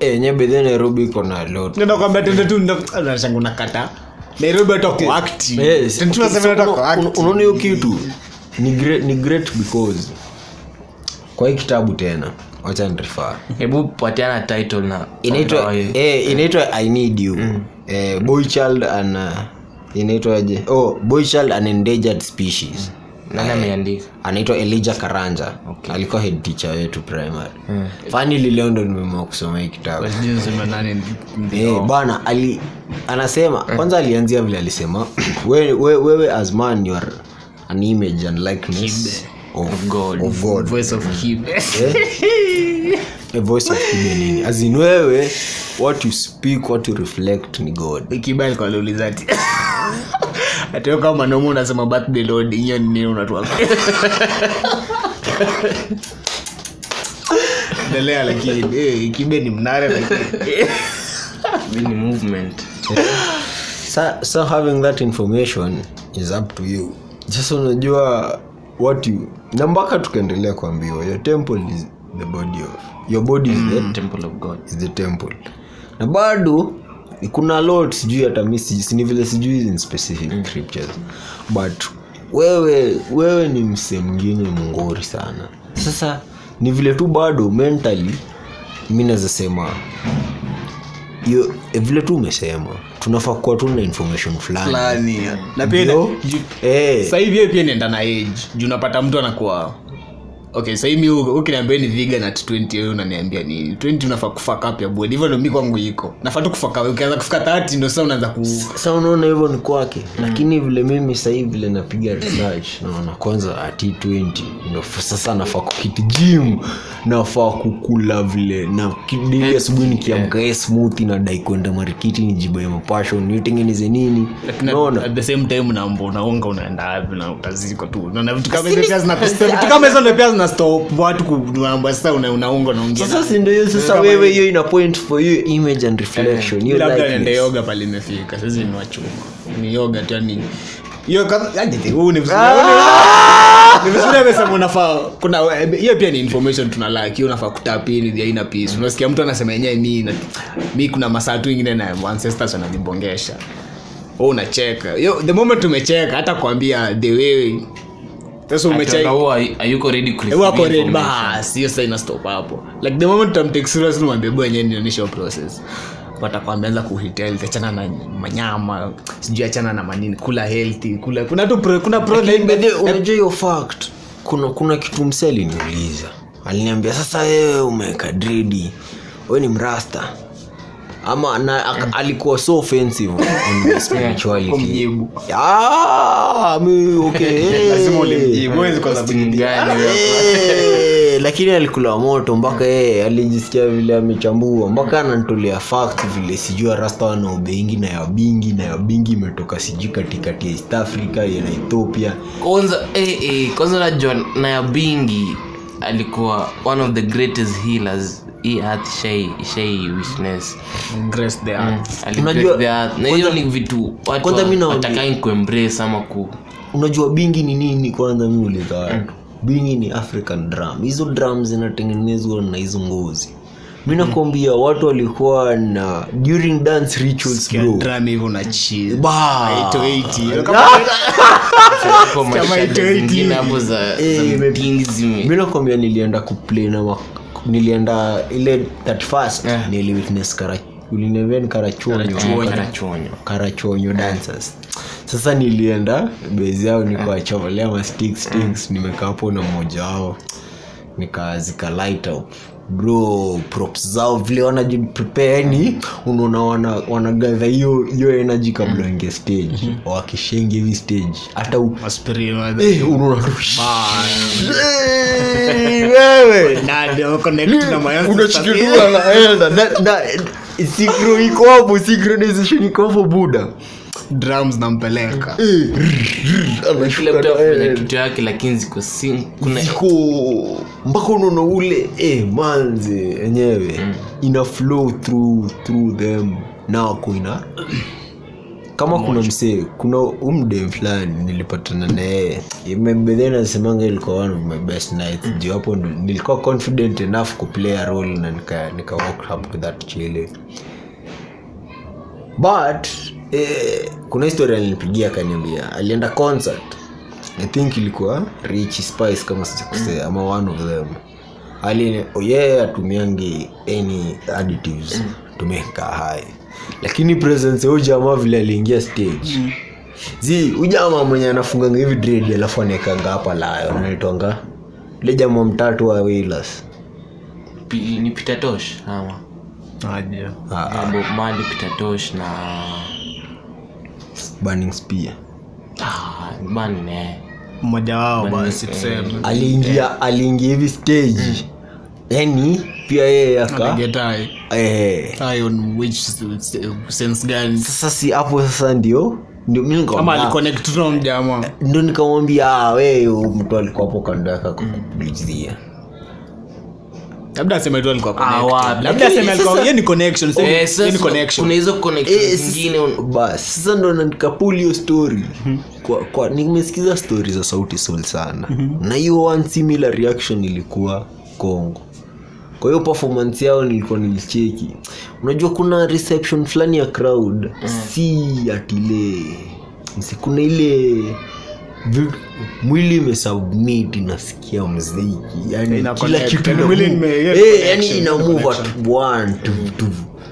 Eh, bedhe iko na lot tende tu nashanga unakata nairobi hata kwa akti Yes. Tende tu nasema hata kwa Una- akti. unaona hiyo kitu ni great, because kwa hii kitabu tena hebu patiana title na inaitwa na- eh, inaitwa i need you. Eh, boy child and uh, inaitwaje oh boy child an endangered species. Ameandika? anaitwa elijah karanja. Okay. alikuwa head teacher wetu primary. Mm. fanili leo ndo nimeamua kusoma hii kitabu. Eh, bana ali anasema kwanza alianzia vile alisema wewe, [CLEARS THROAT] we, we, as man your an image and likeness of, God. of God. voice of Kibe. A [LAUGHS] voice of kibe nini? As in wewe what you speak what you reflect ni god. Kibe alikuwa aliuliza ati. [LAUGHS] Ati kama mwanaume unasema birthday lord hiyo ni nini unatoa [LAUGHS] endelea lakini eh, kibe ni mnare lakini. Ni movement. So, so having that information is up to you. Just unajua what you na mpaka tukaendelea kuambiwa your temple is the body of your body is the temple of god. is the temple. Na bado kuna lot sijui hata mi si- vile sijui in specific scriptures. But wewe wewe ni mse mwingine mngori sana. Sasa ni vile tu bado mentally mi naweza sema hiyo vile tu umesema tunafaa kuwa tu na information fulani fulani na pia Ndio. Eh. sasa hiyo pia inaenda na age juu unapata mtu anakuwa okay sasa mi ukiniambia ni vegan at 20 wewe unaniambia ni 20 unafaa kufaka up ya bodi hivyo ndio mi kwangu iko. Nafaa tu kufaka ukianza kufika 30 ndio sasa unaanza ku sasa unaona hivyo ni kwake. Lakini vile mimi sahii vile napiga research naona kwanza at 20 ndio sasa nafaa kukiti gym nafaa kukula vile. Na kidili asubuhi nikiamka yeah. smooth nadai kwenda marikiti nijibae mapashon nitengeneze nini? Unaona? at the same time unaomba unaunga unaenda wapi na utaziko tu. Na vitu kama hizo pia zina vitu kama hizo ndio pia zina stop watu kuamba sasa una- unaunga unaongea sasa si ndio hiyo? Sasa wewe hiyo. ina point for you image and reflection. Hiyo labda nende yoga pale imefika sasa ni wachuma ni yoga tu yani. Hiyo huu ni vizuri. Ni vizuri amesema unafaa kuna hiyo pia ni information tunalaki hiyo unafaa kutapini peace. Unasikia mtu anasema yenyewe mi mi kuna masaa tu ingine na ancestors wananibongesha. Unacheka. The moment umecheka hata kuambia the way sasa ku Eh, hiyo sasa ina hapo. Like the moment yenyewe process. Achana na manyama sijui achana na manini kula healthy kula kuna tu pro, kuna way, unajua hiyo fact kuna kuna kitu mse aliniuliza. Aliniambia sasa wewe umeweka dredi we ni mrasta ama na, ak- alikuwa so offensive on [LAUGHS] spirituality. Ah, mi- okay, lazima eh. Eh, [LAUGHS] lakini alikula moto mpaka yeye alijisikia vile amechambua. Mpaka ananitolea fact vile sijui rasta wana ubeingi na ya bingi na ya bingi imetoka sijui katikati ya east africa ya na ethiopia. Kwanza eh, eh, kwanza najua naya bingi alikuwa one of the greatest healers hii earth shai shai witness Grace the earth. Ali Unajua- the earth. na hiyo ni vitu watu kwanza mi naona- kuembrace ama ku unajua bingi ni nini kwanza mi uliza watu bingi ni african drum hizo drum zinatengenezwa na hizo ngozi mi nakwambia watu walikuwa na during dance rituals bro drum hivyo na chill. Ba. 880. [LAUGHS] Kama mashada itoiti. zingine hapo za za Eh, nakwambia nilienda kuplay na nilienda ile that first niliwitness uliniambia ni karachonyo karachonyo karachonyo dancers. Sasa nilienda bezi yao nikawachomelea ma nimekaa hapo na mmoja wao. Nikazika light up bro props zao vile wanajiprepare yani unaona wana, wanagadha hiyo hiyo energy kabla mm. stage wakishengi hivi stage hata Eh, Bye. Eh, Na ndio connect na my ancestors. naenda na, na, synchro iko hapo synchronization iko buda drums nampeleka Eh, kila mtu afanya kitu yake lakini ziko ziko mpaka unaona ule eh, manze enyewe ina flow through through them. Na wako ina kama kuna msee kuna umde fulani nilipatana naye. Mbedheni nasemanga ilikuwa one of my best nights. Juu hapo nilikuwa confident enough kuplay a role na nika, nika walk up to that chile. But eh, kuna historia alinipigia akaniambia alienda concert. I think ilikuwa rich spice kama sijakosea ama one of them. Ali yeah, atumiangi any additives. Tumeka hai lakini presence ya ujamaa vile aliingia stage. Zi ujamaa mwenye anafunganga hivi dread alafu anaekanga hapa layo anaitwanga le jamaa mtatu wa Wailers. ni pitatosh ama? Aje. Ah, pitatosh na Burning Spear ah, bani ne mmoja wao basi tuseme. aliingia aliingia hivi stage. Yani pia yeye aka Get high. eh, High on which sense gani? Sasa si hapo sasa ndio ndo nikamwambia "Ah, mtu alikuwa hapo kando yake akakupulizia labda aseme tu alikuwa Ah, Eh, ni connection. kuna hizo connection Eh, sasa ndo nikapuli hiyo story. Kwa, kwa nimesikiza stori za sauti sol sana. Na hiyo one similar reaction ilikuwa congo kwa hiyo performance yao nilikuwa nilicheki. Unajua kuna reception fulani ya crowd. Si atile kuna ile mwili umesubmit inasikia mziki yani kila kitu Yani Eh, yani ina hiyo move connection. at one two, two.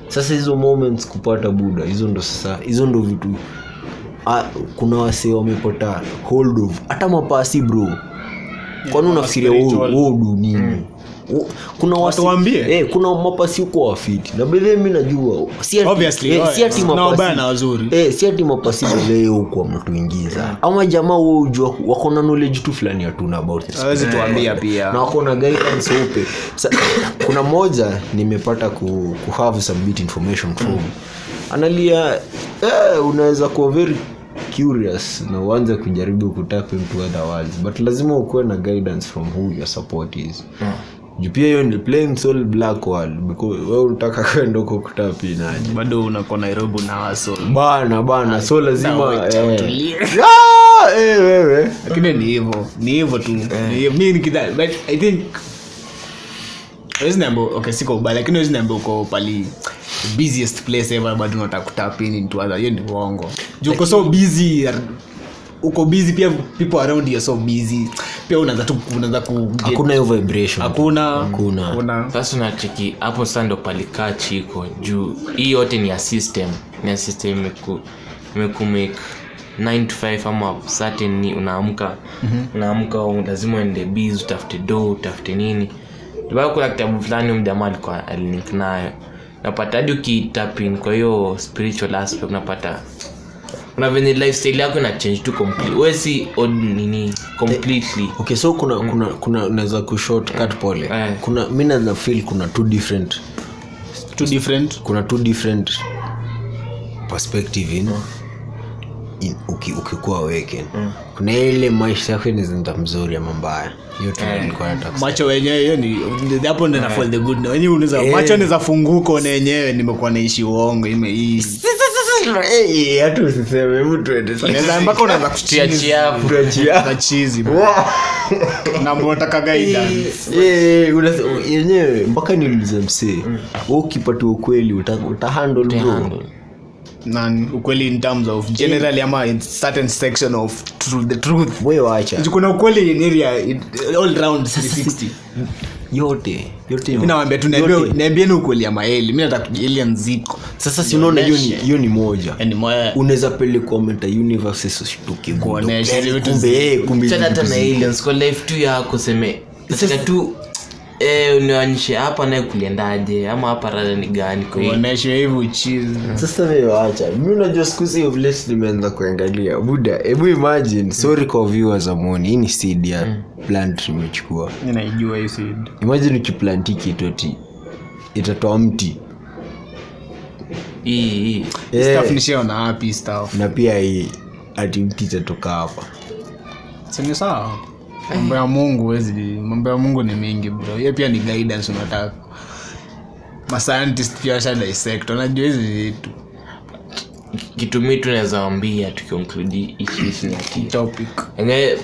sasa hizo moments kupata buda hizo ndo sasa hizo ndo vitu A, kuna wasee wamepata hold of hata mapasi bro kwani unafikiria spiritual. wodu nini Wo- kuna wasi, eh, kuna mapasi huko wafiti. Na bedhee mi najua. Si ati- Obviously, eh, oh, si ati mapasi- na wazuri. eh, si ati mapasi bedhe huko wametuingiza ama jamaa wo ujua wako na knowledge tu fulani hatuna about this. Hawezi tuambia pia. na wako na guidance upe Sa, kuna moja nimepata ku, ku have some bit information from. Analia eh, unaweza kuwa very curious na uanze kujaribu kutap into other worlds. But lazima ukuwe na guidance from who your support is juu pia hiyo ni plain soul black world because we unataka kwenda huko kutapinaje? Bado unako nairobi na waso bana bana so lazima eh. [LAUGHS] Ah, eh, wewe. Lakini ni hivyo ni hivyo tu. Hivyo. mi nikidha but i think hawezi niambia okay siko ubaya lakini hawezi niambia uko pali busiest place ever bado unataka kutap in into other. Hiyo ni uongo. Juu uko so busy uko busy pia people around you so busy. Pia unaanza tu unaanza ku hakuna hiyo vibration. Hakuna. Hakuna. hakuna. Sasa unacheki hapo sasa ndo palikaa chiko juu. Hii yote ni ya system. Ni ya system imeku imekumake 9 to 5 ama certain ni unaamka. Unaamka lazima uende biz utafute do utafute nini. Bado kuna kitabu fulani mjamaa alikuwa alilink nayo. Napata hadi ukitapin kwa hiyo spiritual aspect unapata una venye lifestyle yako ina change tu complete we si od nini completely. Okay so kuna kuna kuna unaweza kushortcut pole. Eh. kuna mi naweza feel kuna two different. Two different? Kuna two different perspective in, in uki, weke. Mm. kuna ile maisha yako inazinda mzuri ama mbaya. Kusema. macho wenyewe hiyo ni hapo ndo nafall the good. Wenyewe unaweza macho naweza funguka na yenyewe nimekuwa naishi uongo hii Usiseme hebu tuende sasa. Unaweza mpaka unaanza Tuachie na chizi na mbotaka guidance? Eh, yenyewe mpaka niulize msee we ukipatiwa ukweli uta, uta bro? Nani ukweli in terms of generally ama in certain section of truth, the truth. We wacha kuna ukweli in area in, all round 360 yote yote mi nawambia tu yote. ukweli ya maeli. Mi nataka alien nziko sasa si unaona hiyo ni hiyo ni moja. Moya unaweza pelekwa meta universe shtuke Kuonesha vitu kumbe kumbe hata na aliens kwa life tu yako seme. Nataka tu eh, unionyeshe hapa naye kuliendaje? Ama hapa rada ni gani kwa hiyo hivi uchizi. Sasa wewacha mi unajua siku hizi of late nimeanza kuangalia. Buda hebu imagine. Sorry kwa viewers amoni hii ni seed ya plant nimechukua. Naijua hii seed. Imagine ukiplanti kitu ati itatoa mti. Hii hii. Stuff nishaona wapi stuff. Na pia hii ati mti itatoka hapa. Sini sawa mambo ya mungu wezi mambo ya mungu ni mingi bro. Hiyo pia ni guidance unataka mascientist pia washa dissect. Wanajua hizi vitu. Kitumii tunaweza wambia tukikonkludi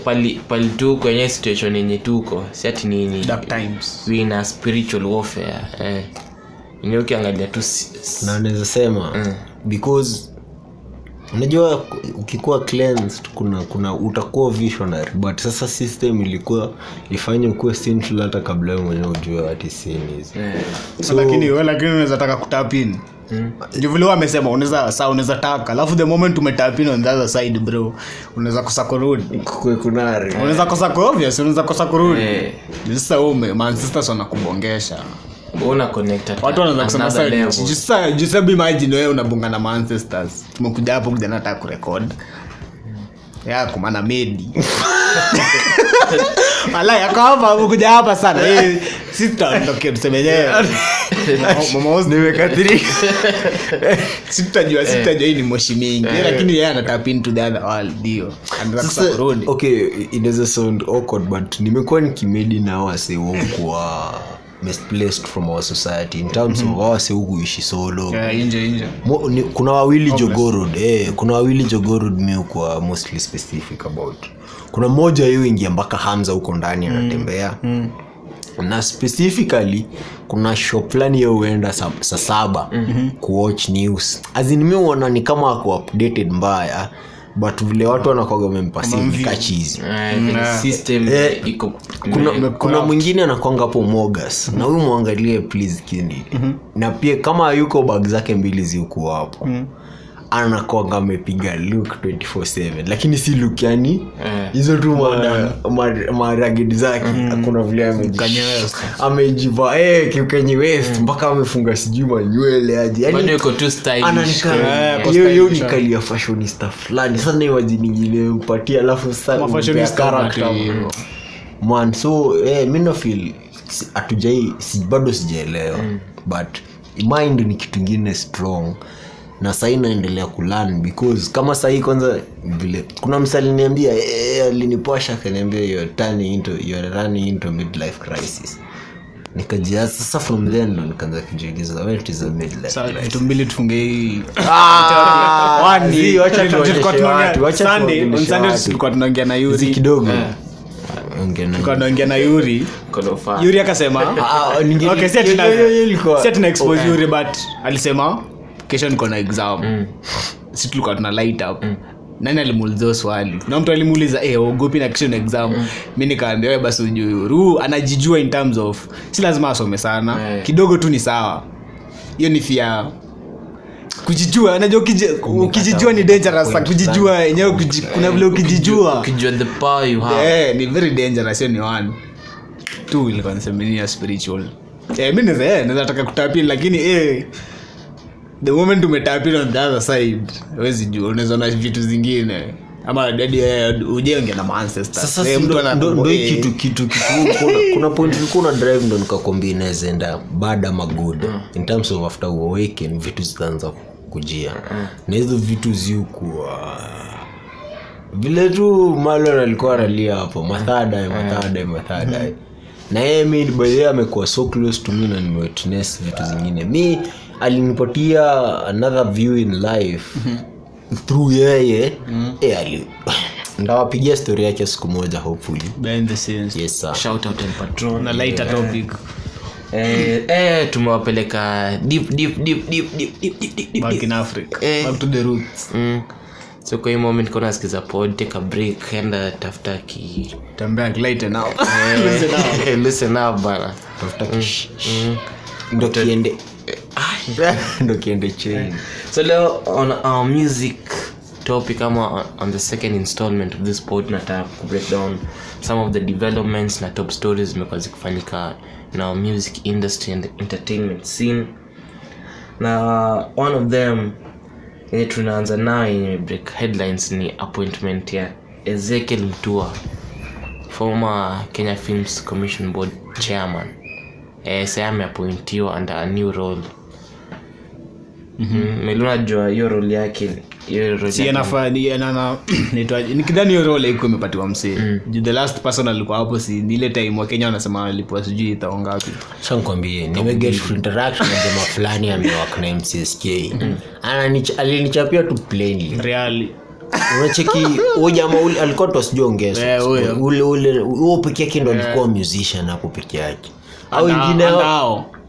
pali, pali tuko enye situation yenye tuko si ati nini dark times. we na spiritual warfare eh. enye ukiangalia tu si- si- na naweza sema because unajua ukikuwa cleansed kuna kuna utakuwa visionary but sasa system ilikuwa ifanye ukuwe sinful hata kabla wewe mwenyewe ujue ati sin is. Yeah. So- lakini we lakini unaweza taka kutapin ndio vile amesema unaweza saa unaweza taka. Alafu the moment umetapin on the other side bro unaweza kosa kurudi. Unaweza kosa ku- obvious unaweza kosa kurudi. Eh. sasa ume mansistes wanakubongesha watu wanaweza kusema another sasa level. ju- sasa ju- imagine wewe unabonga na tumekuja hapo kuja nataka kurekod yako maana medi. [LAUGHS] Wala hapa sana. Eh, si tutaondokea tuseme yenyewe [LAUGHS] Mama Oz- [LAUGHS] si tutajua si tutajua hii ni moshi mingi. Lakini yeye anatap into the other world ndio. Anaweza kusa Sasa, kurudi. okay inaweza sound awkward but nimekuwa nikimedi nao wase kuwa misplaced from our society in terms of awase hukuishi solo. Yeah, inje, inje. Mo, ni, kuna wawili jogorod eh, kuna wawili jogorod miukwa mostly specific about. Kuna mmoja yoingia ingia mpaka hamza huko ndani anatembea. Mm. na specifically kuna shop fulani hiyo huenda saa sa saba mm-hmm. kuwatch news. Azinimiuona ni kama ako updated mbaya but vile watu wanakwaga wamempasinika chizi Eh, system Eh, iko kuna, kuna mwingine anakwanga hapo mogas. Na huyu mwangalie please kini na pia kama yuko bag zake mbili ziukuwa hapo anakwanga amepiga luk 24/7 lakini si luk yani Eh. hizo tu maragedi ma, maragedi zake. Hakuna vile ameji- Kanye West. eh, kiukenye west mpaka amefunga sijui manywele aje. Yani bado iko tu stylish. anaonekana Eh, hiyo hiyo ni kali ya fashionista fulani. Sana iwajiningine upatia alafu man so eh, mi nafil hatujai si, bado sijaelewa. Mm. but mind ni kitu ingine strong na sahii naendelea kulan because kama sahii kwanza vile kuna msa aliniambia eh, aliniposha e, akaniambia youare into midlife crisis. Nikajia from then ndo nikaanza kujiuliza vitu mbili tufungei ah, eh. tunaongea na yuri. kidogo. Yeah na yuri. yuri. Akasema okay, yuri but alisema kesho niko na exam. Si tulikuwa tuna light up. Nani alimuuliza swali? Na mtu alimuuliza eh ogopi na kisho na exam? Mi nikaambia wewe basi ujue ru anajijua in terms of si lazima asome sana. Hey. kidogo tu ni sawa. Hiyo ni fia kujijua najua ukijijua ni dangerous kujijua enyewe kuna vile ukijijua. ukijua the power you have yeah, ni very dangerous. Hiyo ni one. Two ilikuwa nasemenia spiritual. Eh, mi naweza eh, kutapili lakini eh, the moment umetapili on the other side. Wezi jua unaweza na vitu zingine. Ama eh, ujenge na maancestors. sasa si mtu ndo- ana- ndo ndo hii kitu kitu kitu kuna, kuna [LAUGHS] point ulikuwa na drive ndo nikakwambia inaweza enda bad ama good. In terms of after uawaken vitu zitaanza kujia. Na hizo vitu ziukuwa vile tu malon alikuwa analia hapo mathada mathada mathada na yeye mi bahe amekuwa so close to me na nimewitness vitu zingine. Mi alinipatia another view in life through yeye. Eh, ali [SIGHS] ndawapigia stori yake siku moja hopefully. Behind the scenes. Yes sir. Shout out El Patron na lighter topic. Eh, eh, tumewapeleka deep deep deep deep deep deep deep deep back in africa. Eh. back to the roots. Mm. so kwa hii moment kona nasikiza pod take a break enda tafuta ki tembea lighten [LAUGHS] up [LAUGHS] Eh, listen up. bana. Tafuta kish- ndo kiende [LAUGHS] ndo kiende chain. So leo on our music topic ama on- the second installment of this pod nataka ku break down some of the developments na top stories zimekuwa zikifanyika in our music industry and entertainment scene. Na one of them yenye tunaanza nayo yenye break headlines ni appointment ya ezekiel mtua former kenya films commission board chairman. Eh, sasa ameappointiwa under a new role mm-hmm. melunajua hiyo role yake [CLEARS THROAT] nikidhani hiyo role iko imepatiwa msee. Juu the last person alikuwa hapo si ile time wakenya wanasema alipua sijui itao ngapi shankwambie nimeget interaction na jama fulani amewak na mcsk Ananich- alinichapia tu plainly. Unacheki huyo jamaa alikuwa Eh, ule ule huo peke yake ndo alikuwa musician hapo peke yake. Au wengine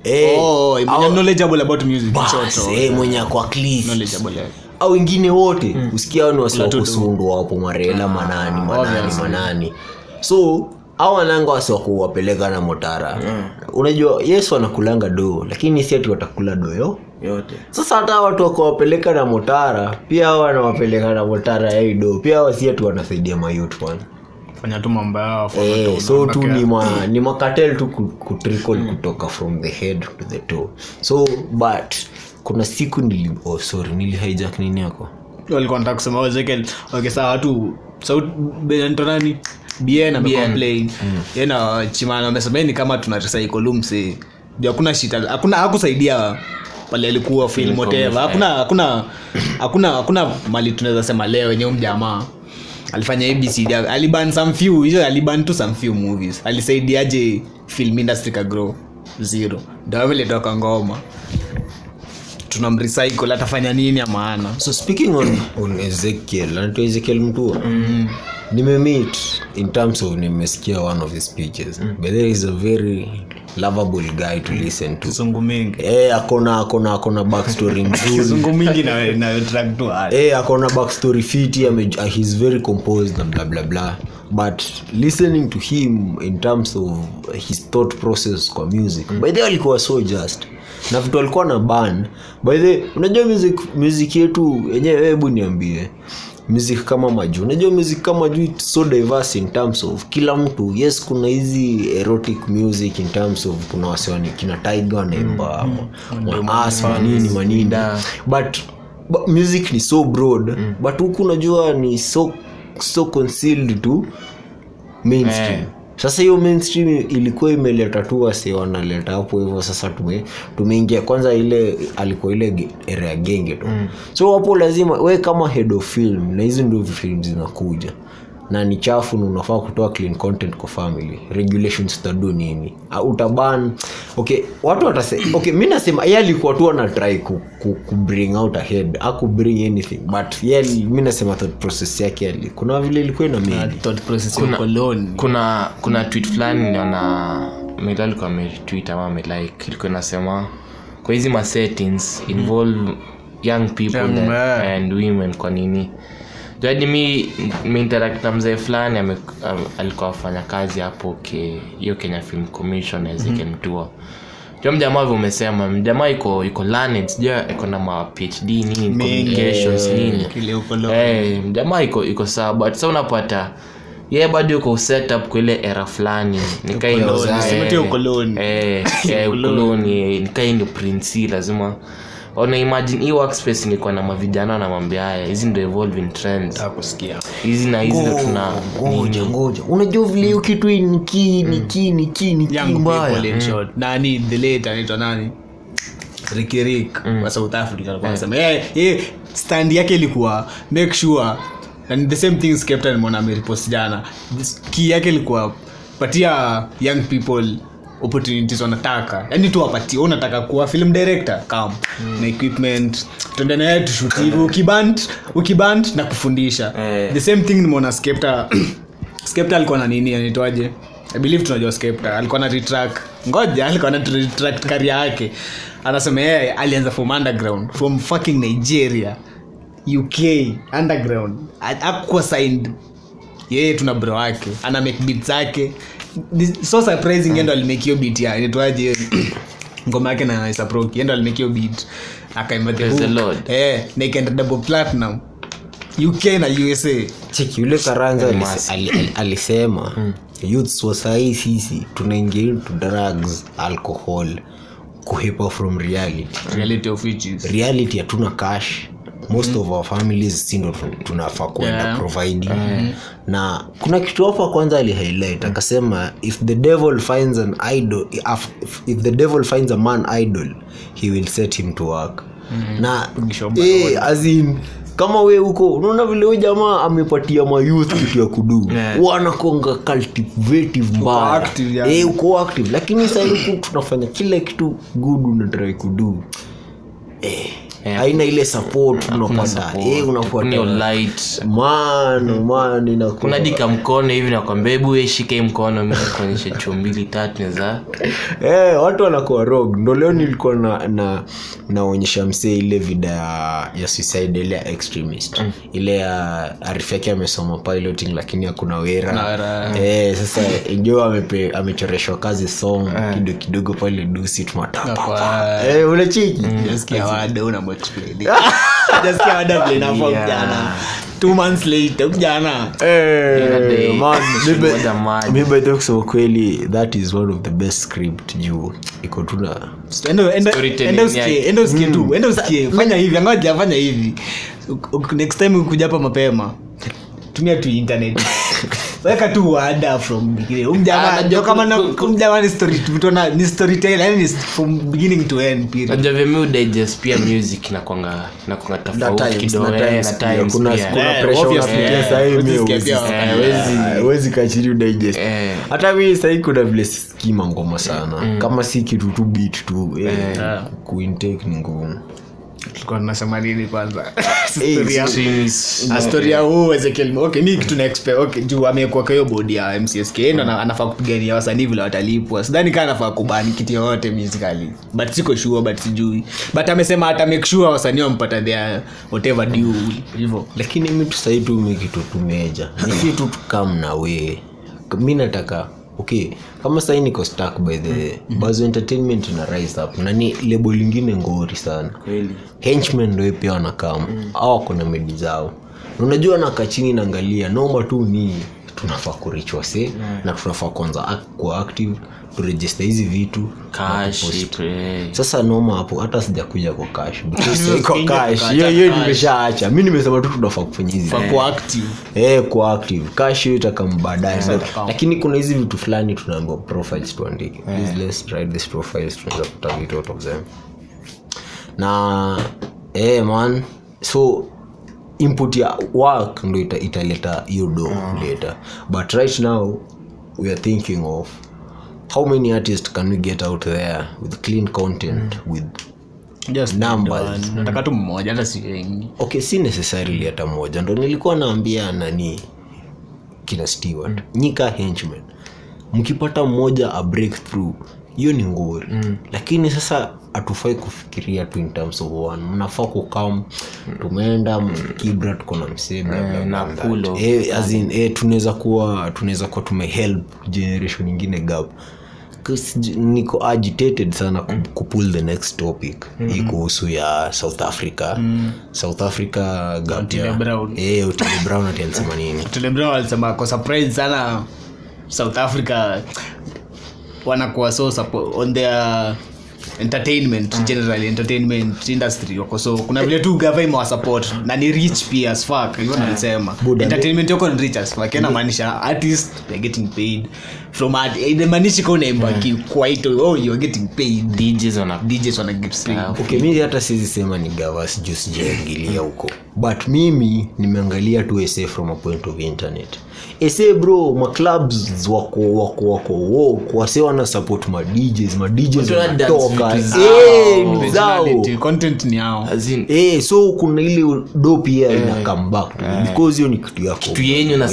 hao- Eh, oh mwenye au- knowledgeable about music Bas, short eh, mwenye akwa cliff knowledgeable yeah. au wengine wote usikia hao ni wasiwakusundu wapo marela manani manani obviously. manani. So au wananga wasiwakuwapeleka na motara. Unajua yesu anakulanga doo lakini si ati watakula doyo yote. Sasa hata watu wakuwapeleka na motara pia wanawapeleka na motara yaido pia wasiatu wanasaidia mayut fanya tu mambo yao Eh, so tu ni, ma, ni makatel tu ku- kutrickle kutoka from the head to the toe. So but kuna siku nili oh, sorry nili hijack nini yako? Walikuwa nataka kusema oh, Ezekiel okay sawa watu sauti bien amecomplain yeye na chimana wamesema kama tuna recycle hakuna shita hakuna hakusaidia pale alikuwa film whatever hakuna hakuna hakuna hakuna mali tunaweza sema leo yenye mjamaa alifanya abc aliban some few hizo aliban tu some few movies. Alisaidiaje film industry ka grow? Zero. Ndo ameletoka ngoma. Tunamrecycle atafanya nini ya maana? So speaking on, on ezekiel anaitwa ezekiel mtua. Mm. Nimemit in terms of nimesikia one of his speeches. Mm. but there is a very lovable guy to listen to. Mingi. Eh, akona akona akona backstory [LAUGHS] mingi na na track. Eh, akona backstory fiti ame, uh, he's very composed and blah blah blah. But listening to him in terms of his thought process kwa music mm. by the alikuwa so just. Na vitu alikuwa na ban. By the unajua music music yetu yenyewe hebu niambie music kama maju unajua music kama juu it's so diverse in terms of kila mtu yes kuna hizi erotic music in terms of kuna wasiwani kina tiger wanaimba mm. maas manini manini but, but music ni so broad mm. but huku unajua ni so so concealed to mainstream Eh. Sasa hiyo mainstream ilikuwa imeleta tu wase wanaleta hapo hivyo sasa tume tumeingia kwanza ile alikuwa ile area genge tu mm. so hapo lazima we kama head of film na hizi ndio film zinakuja na ni chafu na unafaa kutoa clean content kwa family. Regulations utadu nini? Uh, utaban okay watu watase okay mi nasema ye alikuwa tu anatry ku, ku, ku bring out ahead. Aku bring anything but ye mi nasema thought process yake ali. Kuna vile ilikuwa ina Na made thought process ya ukoloni. kuna kuna tweet fulani niliona mila alikuwa ametweet ama amelike ilikuwa inasema kwa hizi ma settings involve young people Young and, and women kwa nini jadi mi meinteract na mzee fulani um, alikuwa afanya kazi hapo ke- hiyo kenya film commission mm-hmm. ikemtua jo mjamaa vyo umesema mjamaa iko iko learned sijua iko na ma phd nini communications nini. Hey, mjamaa iko iko sawa but sa unapata ye bado uko setup kwa ile era fulani Ukoloni, sema tu ukoloni. [LAUGHS] ukoloni nikai ndo prince lazima ona imagine hii workspace nilikuwa na mavijana na mambo haya. Hizi ndo evolving trends Hakusikia. hizi na hizi ndo tuna ngoja ngoja. Unajua vile hiyo kitu hii ni kii ni kii ni kii ni kii mbaya. nani? The late anaitwa nani? Rikirik mm. wa south africa alikuwa anasema. Yeye yeye stand yake ilikuwa make sure and the same thing skepta nimeona ameripost jana. This- yake ilikuwa patia young people opportunities wanataka. Yani tuwapatie unataka kuwa film director? Kam na equipment. Tuende naye tushuti hivi. Ukiband ukiband na kufundisha. Eh. the same thing nimeona skepta. [CLEARS THROAT] Skepta alikuwa na nini anaitwaje? I believe tunajua skepta. Alikuwa na retrack ngoja alikuwa na retract career yake. Anasema yeye alianza from underground from fucking nigeria uk underground. Akuwa signed yeye tuna bro wake. Ana make beat zake. So surprising endo alimekio hiyo beat ya inaitwaje [CLEARS THROAT] ngoma yake na isaproki endo alimake hiyo beat. Akaimba the hook. Lord. eh na ikaenda double platinum. Uk na usa cheki yule karanza alisema youths wa sahii sisi tunaingia into drugs alcohol kuhepa from reality. Reality of which is? Reality hatuna cash most of our families sindo tu- tunafaa kuenda Yeah. providing na kuna kitu hapa kwanza alihighlight akasema if the devil finds an idol if, if the devil finds a man idol he will set him to work. Na eh, as kama we huko unaona vile huyu jamaa amepatia mayouth kitu ya kudu. Yeah. wanakonga cultivative mbaya. active, eh, uko active. Lakini sahiku tunafanya kila kitu good unatrai kudu. Eh. Haina ile support unapata support, eh, hakuna unafuata hiyo light. Man man inakuwa- kuna dika mkono hivi nakwambia hebu shike mkono mi chuo mbili tatu za eh, watu wanakuwa rog ndo leo nilikuwa na na naonyesha msee ile vida ya, ya suicide ile ya extremist. Ile ya arifu yake amesoma piloting lakini hakuna wera. Eh, sasa amepe amechoreshwa kazi song kidogo kidogo pale dusi tumatapa eh, unachiki wada unamexplain [LAUGHS] jasikia wada vile inafaa kijana two months later kijana Ina day. man, Shimo maybe- za maji. maybe by the way kusema kweli that is one of the best script juu iko tuna Enda- enda- Storytelling enda usikie tu enda fanya hivi angoja fanya hivi. Next time ukuja hapa mapema tumia tu internet weka tu wada from beginning. Ah, ndio najua kama ku- na ku- umjamaa ni story vitona ni storyteller yani ni from beginning to end period najua vyemi udigest pia music nakwanga nakwanga tofauti kidogo eh, na times kuna pia. kuna Eh, pressure obviously, unapitia eh, kachiri udigest. Hata mi sahii kuna vile sikima ngoma sana. Kama si kitu tu bit tu kuintake ni ngumu tulikuwa tunasema nini kwanza? [LAUGHS] Eh, Story ya- Extremes. Ah, huu Ezekiel mi kitu okay juu amekuwa kwa hiyo bodi ya mcsk ndo ana- anafaa kupigania wasanii vile watalipwa. Sidhani kaa anafaa kubani kitu yoyote musically. But siko sure but sijui. But amesema ata make sure wasanii wampata their whatever due hivyo. Lakini mitu sahii tu mi kitu tumeja nisi tu [LAUGHS] tukam na we mi nataka okay kama sahii niko stuck by the bazo entertainment na rise up na ni lebo lingine ngori sana. Henchmen ndo pia wanakam au wako na medi zao. Na unajua nakaa chini naangalia noma tu ni tunafaa kurichwase na tunafaa kwanza act- kuwa active turejesta hizi vitu Cash, eh. sasa noma hapo hata sijakuja kwa cash [LAUGHS] hiyo hiyo nimeshaacha. Mi nimesema tu tunafaa kufanya hizi eh kwa active. Cash hiyo itakam baadaye. Lakini kuna hizi vitu fulani tunaambiwa profiles tuandike. Please let's write these profiles. Tunaweza kuta vitu out of them. Na eh man. So input ya work ndo ita- italeta hiyo do later. But right now we are thinking of how many artists can we get out there with clean content with Just Numbers. nataka tu mmoja hata si wengi. Okay si necessarily hata moja ndo nilikuwa naambia nani kina stewart nyika henchman mkipata mmoja a breakthrough hiyo ni ngori mm. lakini sasa hatufai kufikiria tu in terms of one. Mnafaa kukam tumeenda kibra tuko na msee tunaweza kuwa tunaweza kuwa tumehelp generation ingine gap. Niko agitated sana ku, kupull the next topic. Hii kuhusu ya south africa. South africa Brown. eh, [LAUGHS] brown alisema nini? Walisema surprise sana south africa. Wanakuwa so on their entertainment general entertainment industry wako. So kuna vile tu gava imewasupport na ni rich pia as fuck hivyo nalisema entertainment yoko ni rich as fuck. Inamaanisha artist they're getting paid. From art kwa unaimba kwaito oh you're getting paid. DJs wana DJs wana get paid. Okay. Mi hata sizi sema ni gava juu sijaingilia huko. But mimi nimeangalia tu SA from a point of internet. SA bro maclubs wako wako wako woke wase wana support madjs madjs Watu wana wanatoka Eh, Eh, so kuna ile do pia ina come back to because hiyo ni kitu yako. Yenyu na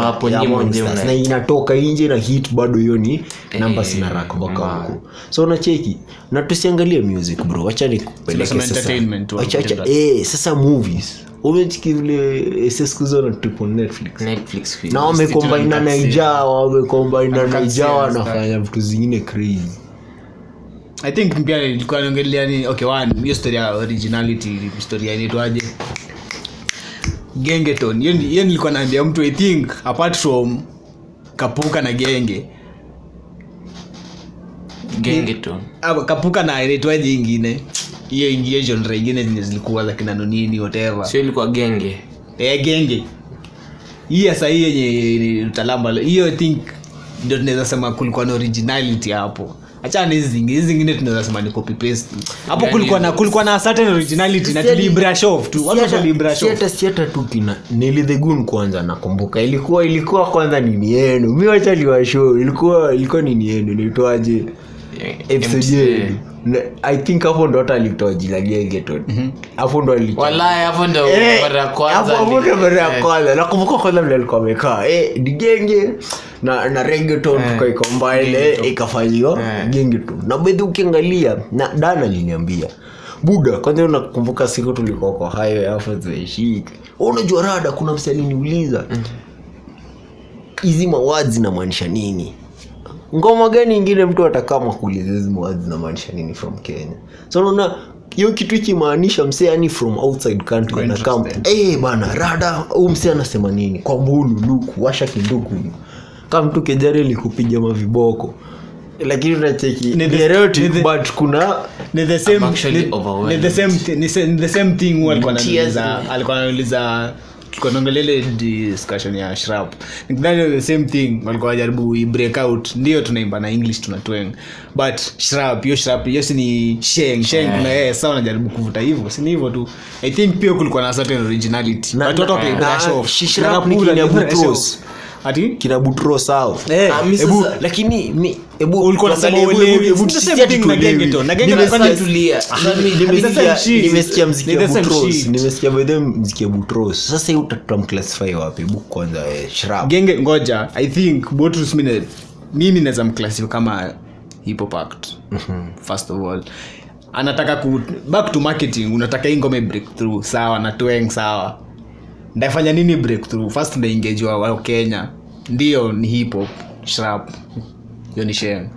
hapo ya nyie mwenyewe monsters. mna- na inatoka nje na hit bado hiyo ni namba sina rak mpaka huko. So nacheki na tusiangalie music bro. Wachani nikupeleke sasa. eh, movies. Umechiki vile na tupo netflix? Netflix na wamekombaina naijaa wamekombaina naijaa wanafanya vitu zingine crazy i think pia ilikuwa niongelea ni okay one hiyo story ya originality story inaitwaje? Gengeton hiyo nilikuwa naambia mtu i think apart from kapuka na genge. Gengeton ah, kapuka na inaitwaje ingine? Hiyo ingine genre ingine zenye zilikuwa za kina nonini whatever. Sio ilikuwa genge. Eh, genge. Hii ya sahii yenye utalamba hiyo i think ndio tunaweza sema kulikuwa na originality hapo achana hizi zingine hizi zingine tunaweza sema ni copy paste. Hapo kulikuwa na kulikuwa na certain originality na tulibrush off tu. Watu tulibrush off siata siata tu kina nilidhegun kwanza nakumbuka. Ilikuwa ilikuwa kwanza nini yenu? Mi wacha liwashow ilikuwa ilikuwa nini yenu? Nilitoaje episode yenu. Na- i think hapo ndo hata alitoa jina gegeton hapo ndo walai hapo ndo Eh, mara ya kwanza mara ya eh, kwanza. Nakumbuka kwanza vile alikuwa amekaa. Eh, ni genge. Na na regeton tukaikombaile ikafanyiwa Eh. gengeton na bedhi ukiangalia na dana aliniambia buda kwanza unakumbuka siku tulikuwa kwa hayo hapo zimeshika unajua rada kuna msi aliniuliza hizi mawazi zinamaanisha nini ngoma gani ingine mtu atakama kuuliza? Hizi mawazi nini from kenya? So unaona hiyo kitu ikimaanisha msee yani from outside country anakam hey, bana rada huu msee anasema nini? Kwa mbulu luku washa kinduku. Kaa mtu kejari likupiga maviboko. Lakini unacheki Ni the- ni erotic, ni the- but kuna ni the same ni- ni the same ni the same thing huwa alikuwa Tears. anauliza alikuwa anauliza tulikuwa tunaongelea ile discussion ya shrap. Nikidhani the same thing walikuwa wajaribu break out. Ndio tunaimba na english tunatweng but shrap hiyo shrap hiyo si ni sheng sheng kuna yeye sawa anajaribu kuvuta hivyo. Si ni hivyo tu. I think pia kulikuwa na certain originality. Off shi- shrap ni Butros. Ati? Kina butro sawa Eh, Ah, Ebu, sasa- lakini mi ulikuwa unasema thing na. Na tulia. Nimesikia- mziki ya butros. mziki butros. Sasa hii utamclassify wapi? Bu kwanza eh, genge ngoja. I think mine mimi naweza mclassify kama hip hop act. First of all. Anataka ku back to marketing. Unataka hii ngome breakthrough sawa na tweng sawa ndafanya nini breakthrough? First ndaingejiwa wa kenya. Ndio ni hip hop shrap hiyo ni shame.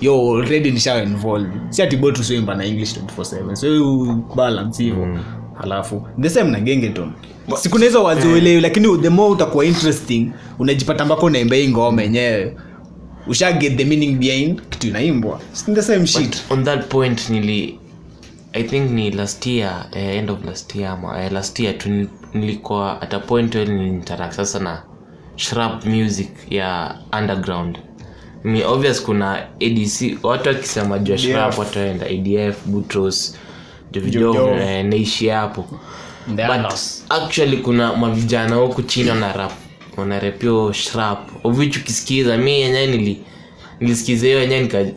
Yo already nisha involve si ati bot wimba na english 24/7 so you balance hivyo. Halafu the same na gengeton sikuna hizo waziuelewi lakini the more utakuwa interesting unajipata mpaka unaimba hii ngoma yenyewe. Usha get the meaning behind kitu inaimbwa. The same shit. on that point nili i think ni last year eh, end of last year ama eh, last year tu nil- nilikuwa at a point where niliinteract sasa na shrap music ya underground. Ni obvious kuna adc watu wakisema jua shrap watu waenda adf butros jovijovo eh, naishi hapo. But actually kuna mavijana huku chini wanarap wanarepio shrap. Ovich ukisikiza mi yenyewe nili nilisikiza hiyo yenyewe nika-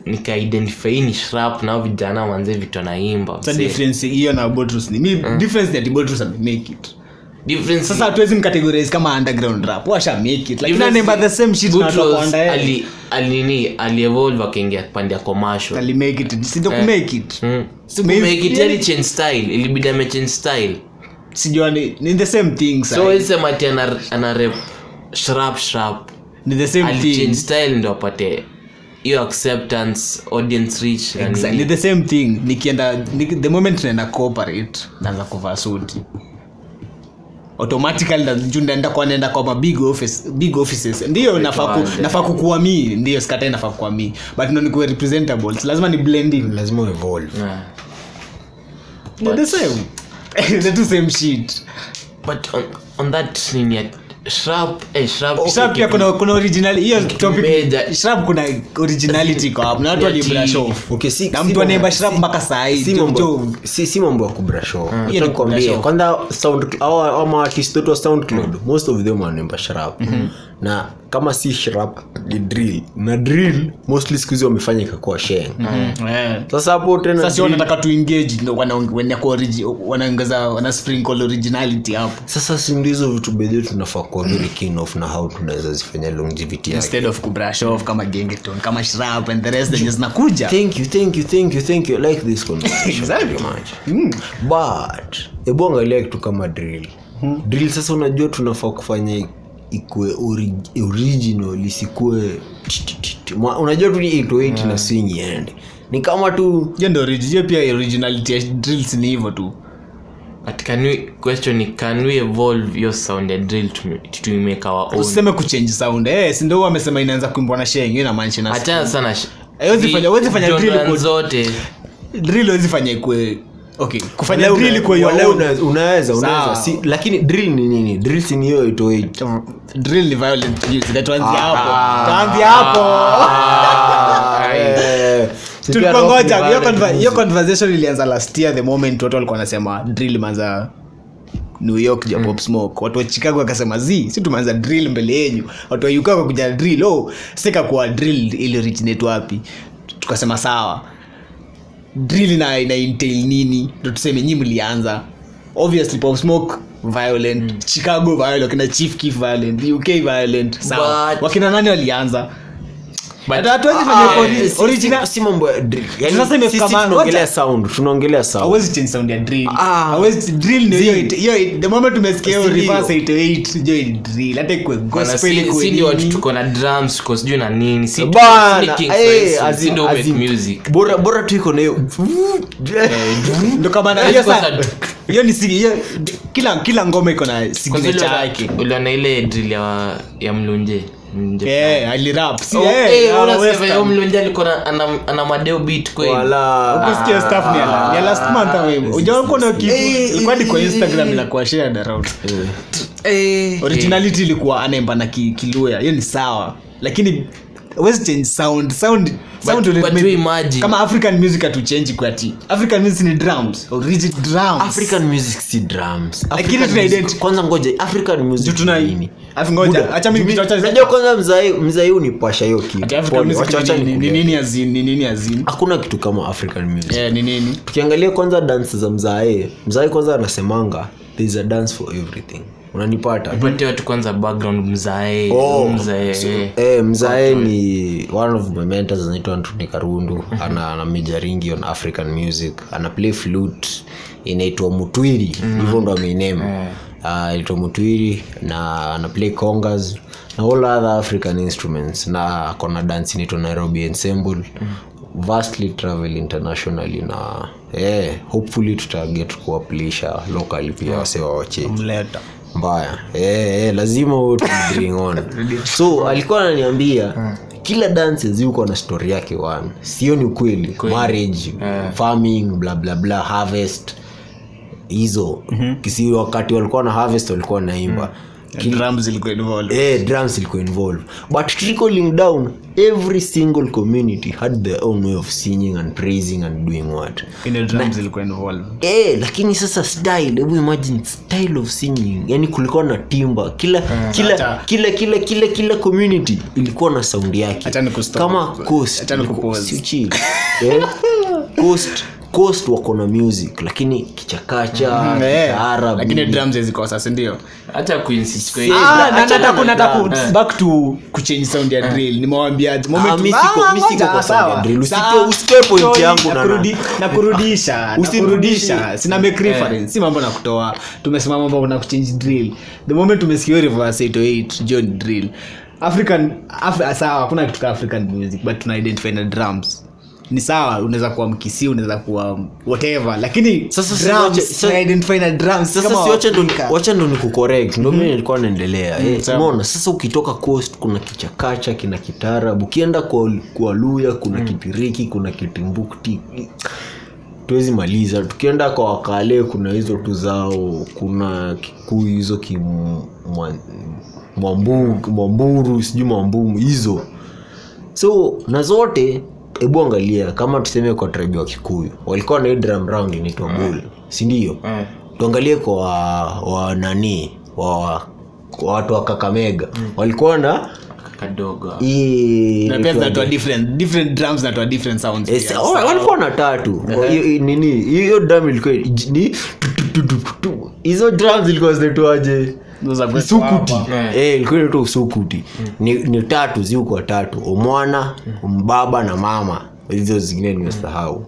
ni shrap nao vijana manze vitu anaimba difference hiyo na Botrus ni mi difference ni ati Botrus amemake it difference sasa hatuwezi mcategorize kama underground rap. Washa make it. Like difference- anaimba the same shit na ali alini alievolve akaingia pande ya commercial. Ali make it. Si ndio ku make it. Mm. So Make it yani change style. Ilibidi ame change style. Sijua ni, ni the same thing so so wesema ati ana, ana rep shrap shrap ni the same ali thing. style ndo apate hiyo acceptance audience reach exactly. The same thing. Nikienda ni, the moment naenda cooperate naanza kuvaa suti automatically na- juu ndaenda kwa naenda kwa ma big office big offices. Ndio nafaa ku, nafaa kukuwa mi ndio sikatai nafaa kuwa mi but ndo nikuwe representable lazima ni blending lazima evolve Yeah. But, the same. [LAUGHS] The two same shit. but on, on that nini shrap eh, shrap shrap pia kuna kuna original hiyo topic major. kuna originality kwa hapo na watu wali off okay, si, na mtu anaimba shrap mpaka saa hii si mambo- si si mambo ya kubrasho ni kubrasho. kwanza sound au ama artist wetu wa soundcloud most of them wanaimba shrap na kama si shrap ni drill. Na drill mostly siku hizi wamefanya ikakuwa sheng Eh. sasa hapo tena sasa sio drill- wanataka tu engage ndo wana- wana- kwa origi- wanaongeza wana sprinkle originality hapo. Sasa si ndizo vitu bedhi tunafaa kuwa very keen of na how tunaweza zifanya longevity instead of kubrush off kama gengeton kama shrap and the rest zenye zinakuja. Thank you thank you thank you thank you. Like this conversation Exactly. very much but hebu angalia kitu kama drill. Drill sasa unajua tunafaa kufanya ikue ori, original isikue unajua tu ni yeah. na swing iende ni kama tu ndio pia originality ya drills ni hivyo tu. But can we question ni can we evolve your sound and drill to, to make our own? Usiseme kuchange sound. Eh si ndio amesema inaanza kuimbwa na sheng hiyo inamaanisha na achana sana Haiwezi fanya- haiwezi fanya drill kwa- zote. Drill hawezi fanya ikue okay kufanya drill kwa wala your unaweza unaweza. Si, lakini drill ni nini? Drill si ni hiyo 808 drill ni violent music that tuanzie hapo. Tuanzie hapo. Si pia tulikuwa ngoja hiyo conver- hiyo conversation ilianza last year the moment watu walikuwa wanasema drill imeanza new york ja pop smoke. Watu wa chicago wakasema z si tumeanza drill mbele yenyu. Watu wa uk wakakuja drill oh sika drill ili originate wapi? Tukasema sawa drill na ina entail nini ndo tuseme nyi mlianza. Obviously pop smoke violent. Chicago violent. Wakina chief kif violent. Uk violent. Sawa. But- wakina nani walianza bora tu iko hiyo. Kila kila ngoma iko na signature yake. uliona ile drill ya, ya mlunje Oh, eh, ah, ana- ana madeo beat kweli. Wala. Ukisikia stuff ni ya la- last month Eh, ilikuwa ni kwa eh, instagram shared Eh. originality ilikuwa anaimba na kiluya. Hiyo ni sawa. Lakini huwezi change? Sound. Sound sound but ultimate- imagine- kama african music hatuchange kwa african music ni drums. Origin drums? African music si drums. Lakini tuna music- kwanza ngoja african music tuna- ni nini ngoja, acha mimi kitu- acha- unajua kwanza mzai mzai unipasha hiyo kitu. African music ni- nini nini hakuna kitu kama african music. Eh ni nini? Tukiangalia kwanza dance za mzae mzae kwanza anasemanga there is a dance for everything unanipata? Patie watu kwanza background mzae Oh, mzae. so, eh, mzae ni one of my mentors anaitwa antoni karundu. Ana, ana majoringi on african music. Ana play flute. Inaitwa mutwiri. Hivyo ndo ameinema uh, inaitwa mutwiri na ana play congas na all other african instruments. Na akona dance inaitwa nairobi ensemble. Vastly travel internationally na eh, hopefully tutaget kuwaplisha locally pia wasewa wawache mleta mbaya. Eh, eh, lazima tu bring on. [LAUGHS] So alikuwa ananiambia kila dances yuko na story yake one. Sio ni ukweli marriage farming bla bla bla harvest. Hizo. Kisi wakati walikuwa na harvest walikuwa naimba involved eh, drums ilikuwa involved. But trickling down every single community had their own way of singing and praising and doing what? Ine drums zilikuwa involved. Eh, lakini sasa style hebu imagine style of singing. Yani kulikuwa na timba. Kila kila, kila kila kila kila community ilikuwa na saundi yake. Kama coast. Eh? coast coast wako na music lakini kichakacha lakini drums zikosa hata back to kuchange sound ya drill. Point yangu [LAUGHS] na- kurudisha sina make reference si mambo na kutoa. Tumesema mambo na kuchange drill. The moment tumesikia reverse 808 john drill. African Af- sawa hakuna kitu ka african music but tuna identify na drums ni sawa unaweza kuwa mkisi unaweza kuwa whatever lakini wacha ndo- ni kucorrect ndo mimi nilikuwa naendelea. Eh, umeona? Sasa ukitoka coast kuna kichakacha kina kitarabu. Ukienda kwa, kwa luya kuna kipiriki kuna kitimbukti. Tuwezi maliza. Tukienda kwa wakale kuna hizo tu zao. Kuna kikuu hizo kimwamburu mwambu- sijui mwambumu hizo. So na zote hebu angalia kama tuseme kwa tribe wa kikuyu walikuwa na hii drum round inaitwa bull sindio mm. tuangalie kwa wa, wa nani wa, kwa watu wa kakamega walikuwa na oh, walikuwa na tatu. Nini hiyo drum ilikuwa ni hizo zilikuwa Those are great usukuti. Eh. Ilikuwa inaitwa usukuti. Ni, ni tatu ziukwa tatu umwana mbaba na mama. Hizo zingine nimesahau.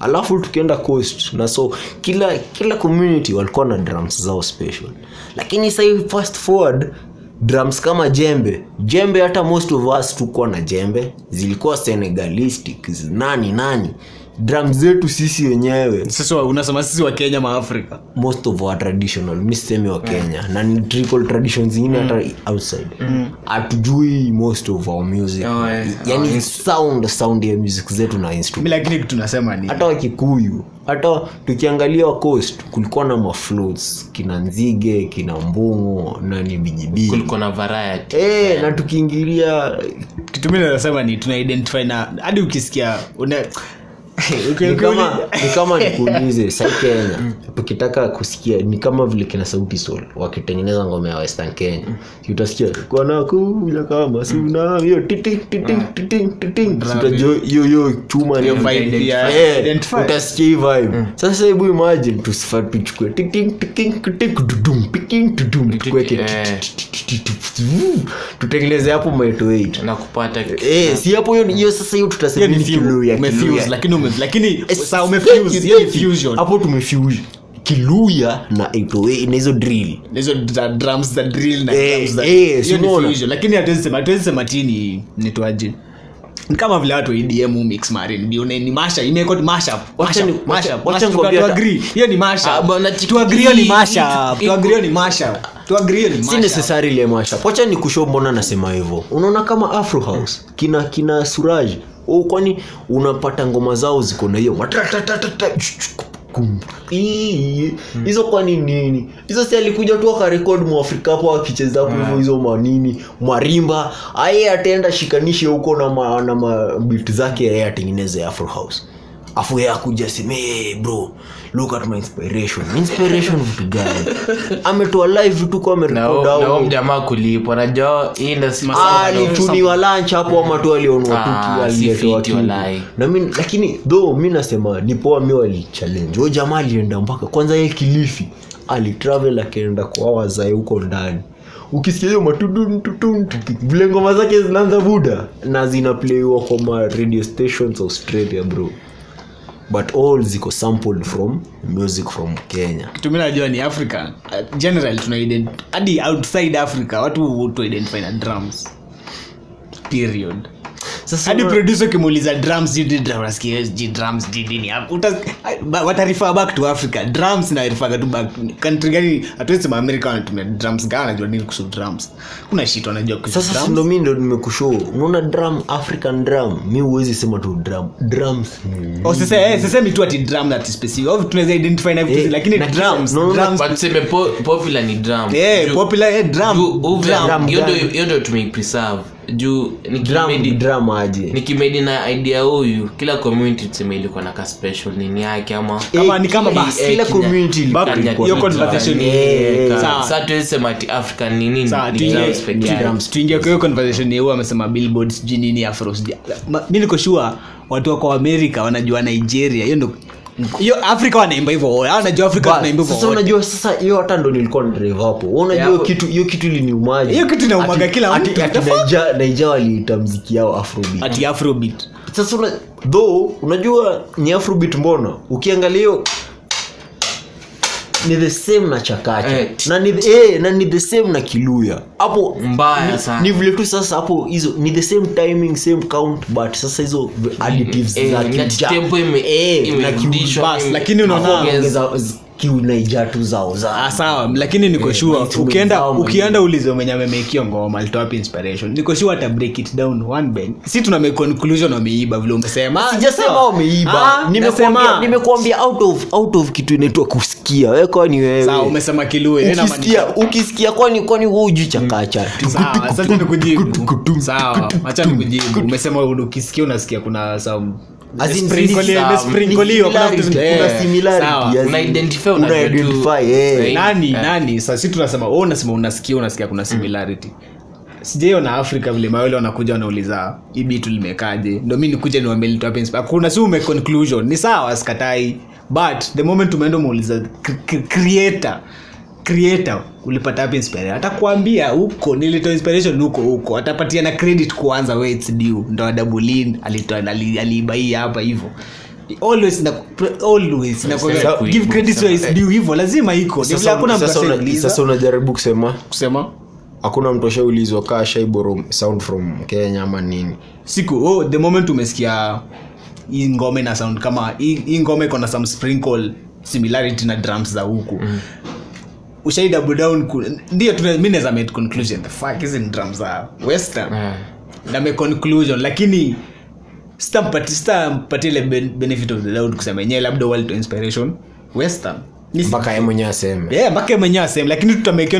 Alafu tukienda coast na so kila kila community walikuwa na drums zao special. Lakini sahii fast forward drums kama jembe. Jembe hata most of us tukuwa na jembe. Zilikuwa senegalistic nani nani drum zetu sisi wenyewe. Sasa unasema sisi wa kenya maafrika most of our traditional mi wa kenya. Na ni trickle traditions zingine hata outside. Hatujui most of our music. Oh, yeah. yani sound sound ya music zetu na mi instrument lakini kitu nasema ni hata wakikuyu hata tukiangalia wa coast kulikuwa na mafloats kina nzige kina mbungu nani bijibiji. Kulikuwa na variety. Eh, na tukiingilia kitu mi nasema ni tuna identify na hadi ukisikia una ni kama ni kama [LAUGHS] nikuulize sai kenya tukitaka kusikia ni kama vile kina sauti sol wakitengeneza ngoma ya western kenya. Utasikia kwanakuja kama suna hiyo titing, titing, titing, titing. Si utajua hiyo hiyo chuma Eh, utasikia hii vibe. Sasa hebu imagine tusifa tuchukue tuweke Eh. tutengeneze hapo maeto 8 na kupata Eh, si hapo hiyo sasa hiyo tutasema ni Kiluya, Kiluya. lakini ume- lakini umefuse hiyo ni fusion. hapo tumefuse kiluya na 808 na hizo drill. Hizo drums za drill na Eh, drums za- eh, hiyo ni fusion. Lakini hatuwezi sema hatuwezi sema ti ni kama vile watu wa EDM mix marin ndio ni Wacha ni- wacha tu agree. Hiyo ni Ah, bwana, tu agree hiyo ni chiki- tu agree hiyo ni mashup. Tu agree hiyo ni si necessarily mashup. Wacha ni mbona nasema hivyo. Unaona kama afro house kina kina suraj oh, kwani unapata ngoma zao ziko na hiyo. Ii, hizo kwani nini? Hizo si alikuja tu akarekod mwafrika hapo akicheza hapo hivyo hizo manini marimba. Aye ataenda shikanishe huko na ma, na mabit zake aye atengeneze afro house. Afu yeye akuja seme hey, bro look at my inspiration. Inspiration vitu gani ametoa live vitu kwa na amerekod huyo- na huyo au mjamaa kulipwa. Najua hii lunch hapo ama tu alionwa Ah, aliletewa na lakini though mi nasema ni poa mi walichallenge huyo jamaa alienda mpaka kwanza ye kilifi alitravel akaenda kwa wazae huko ndani. Ukisikia hiyo vile ngoma zake zinaanza buda na zinaplayiwa kwa ma radio stations australia bro but all ziko sampled from music from kenya. Kitu ni africa. Uh, general tuna outside africa watu tu identify na drums. Period hadi producer ukimuuliza drums sijui ni drum, unasikia sijui drums sijui nini Uta- ba- watarefer back to africa drums na tu back country gani? Hatuwezi sema wanatumia drums gani wanajua nini kuhusu drums. Kuna shit wanajua sasa ndo mi ndo nimekushow. Unaona drum african drum mi huwezi sema tu drum drums. Oh, sasa eh, sisemi tu ati drum ati specific. Au tunaweza identify na vitu Eh, lakini drums no, no, drums but tuseme po, popular ni drum. Eh Juu- popular eh drum. juu uve- drum. hiyo ndio- hiyo ndio tumeipreserve juu nikimedi nikimedi na idea huyu. Kila community tuseme ilikuwa na ka special nini yake ama kama ni kama Eh, basi kila community ilikuwa hiyo conversation Eh, eh, Sawa. sa tuwezi sema ati african ni nini? Sawa, ni drums peke yake. tuingie kwa hiyo conversation yeu amesema billboard sijui nini afro sijui- Ma- mi niko sure watu wako amerika wanajua nigeria. Hiyo ndo hiyo afrika wanaimba hivyo wote. Afrika tunaimba hivyo unajua sasa hiyo hata ndo nilikuwa ndrive hapo unajua hiyo kitu hiyo kitu iliniumaje Hiyo kitu inaumaga kila mtu. ati The fuck? Naija- naija waliita mziki yao afrobeat ati afrobeat sasa una, though unajua ni afrobeat mbona ukiangalia ni the same na chakacha Eh. na ni, eh, na ni the same na kiluya hapo Mbaya sana. ni vile tu sasa hapo hizo ni the same timing same count but sasa hizo additives Eh, za na kija- tempo ime- eh, na imerudishwa, lakini unaona- maongeza- kiunaija tu zao za Ah, sawa lakini niko Eh, sure. mainstrument ukienda ukienda ulize mwenye amemekio ngoma inspiration. Niko sure ata break it down one bend. Si tuna make conclusion wameiba vile umesema. Sijasema wameiba. Ah, nimekuambia nimekuambia out of out of kitu inaitwa kusikia. Wewe kwani sawa wewe umesema kilue ukisikia ukisikia kwani kwani wewe hujui chakacha? Sawa, sasa nikujibu. Sawa, acha nikujibu. umesema ukisikia unasikia kuna some As in, sprinkle- ni- ile sprinkle kuna vitu- Similarity, kuna similarity, sawa. as in, Una identify, una unajua tu- identify, nani nani? Sasa si tunasema unasema unasikia unasikia kuna similarity. Sijaiona afrika vile mawele wanakuja wanauliza ibitu bitu limekaje? Ndo mi nikuja niwambie litoa wapi inspi- kuna si ume conclusion. Ni sawa sikatai. But the moment umeenda umeuliza cr- cr- creator creator ulipata wapi inspiration? Atakwambia huko nilitoa inspiration huko huko. Atapatia na credit kuanza where it's due. Ndo adabulin alitoa ali- aliiba hii hapa hivyo. Always na always na kwa give credit where it's due hivyo. Lazima iko. Ni vile hakuna mtu Sasa sasa unajaribu kusema? Kusema? Hakuna mtu ashaulizwa kaa shaiboro sound from kenya ama nini? Siku oh, the moment umesikia hii ngome na sound kama hii ngome iko na some sprinkle similarity na drums za huku. Mm. Ushai double down ku- ndio mi naweza made conclusion the fuck hizi ni drum za western Eh. na me conclusion lakini sitampati sitampatia ile benefit of the doubt kusema yenyewe labda walito inspiration western mpaka ye mwenyewe aseme. Yeah, mpaka yeye mwenyewe aseme lakini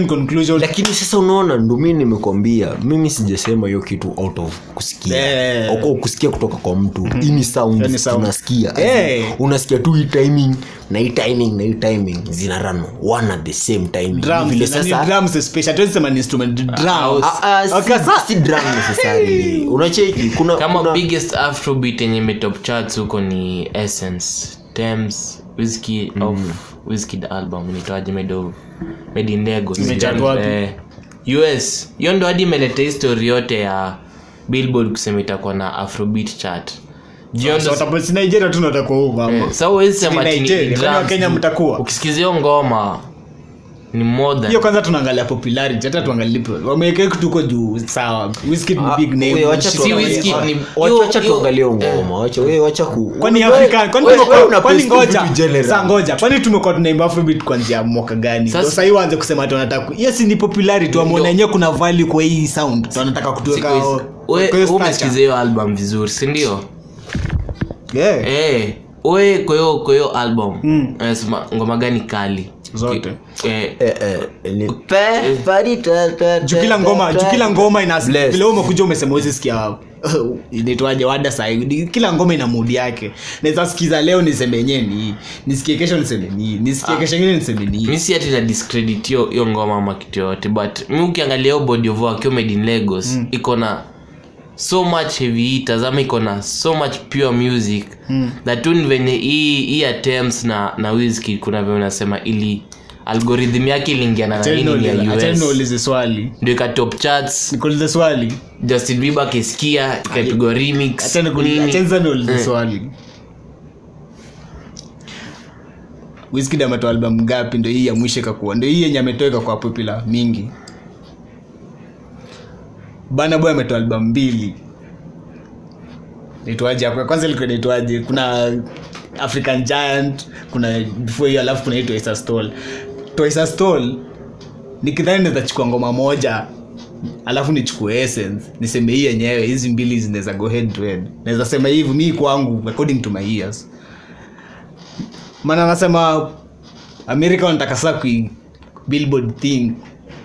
conclusion. Lakini sasa unaona ndo mi nimekwambia mimi sijasema hiyo kitu out of kusikia. Yeah. Oko, kusikia kutoka kwa mtu. Hii ini sound. Yaani unasikia Eh. unasikia tu hii timing na hii timing na hii timing zina run one at the same time drums vile sasa drums especially hatuwezi sema ni instrument drums. Ah, ah, si- Okay, sa- si drum necessarily [LAUGHS] unacheki kuna kama kuna biggest afrobeat yenye imetop charts huko ni essence Thames Whiskey mm. of album medo made in wapi? eh, us hiyo ndo hadi imeleta history yote ya billboard kusema itakuwa na afrobeat chart nigeria tu natakuwa huko ama? eh, huwezi sema ati ni mtakuwa? ukisikiza hiyo ngoma ni hiyo kwanza tunaangalia popularity hata tuangalie wameweka kitu huko juu sawa. Wizkid ni Ah, big name wacha Si tuangalie- Wizkid ni- wacha- yo- wacha yo- tuangalie ngoma wacha we wacha ku kwani afrika kwani tumekuwa- kwani ngoja. kwani tumekuwa tunaimba afrobeat kuanzia mwaka gani? Sasa- ndo sahii waanze kusema ati wanataka yes ni popularity. Wameona Ndio. yenyewe kuna value kwa hii sound. Ndo wanataka kutuweka hiyo umesikiza hiyo album vizuri sindio Yeah. Eh, we kwa hiyo kwa hiyo album unasema ngoma gani kali Zote. eh, Eh, eh, ngoma ta- juu kila ngoma ina vile umekuja umesema wezi sikia. Inaitwaje? Wada sa kila ngoma ina mudi yake. Naweza sikiza leo niseme yenyewe ni. Nisikie kesho niseme ni. Nisikie kesho ingine niseme ni. Si ati na discredit hiyo hiyo ngoma ama kitu yoyote but mi ukiangalia hiyo body of work hiyo made in lagos iko na so much heavy tazama ama iko na so much pure music. That tun venye hii hii attempts na na Wizkid kuna venye unasema ili algorithm yake iliingiana na Acha nini ni niulize- acha ya us niulize swali. Ndio ikatop charts. Nikuulize swali. Justin bieber akisikia ikapigwa remix acha niulize swali. Wizkid ametoa albamu ngapi? Ndo hii ya mwisho ikakuwa. Ndo hii yenye ametoa ikakuwa popular mingi bana boy ametoa album mbili. Naitwaje hapo? Kwanza ilikuwa inaitwaje? Kuna african giant kuna before hiyo alafu kuna hii toisa stall. Toisa stall nikidhani nitachukua chukua ngoma moja alafu nichukue essence. Niseme hii yenyewe hizi mbili zinaweza go head to head. Naweza sema hivi mi kwangu according to my ears. Maana anasema america wanataka saa billboard thing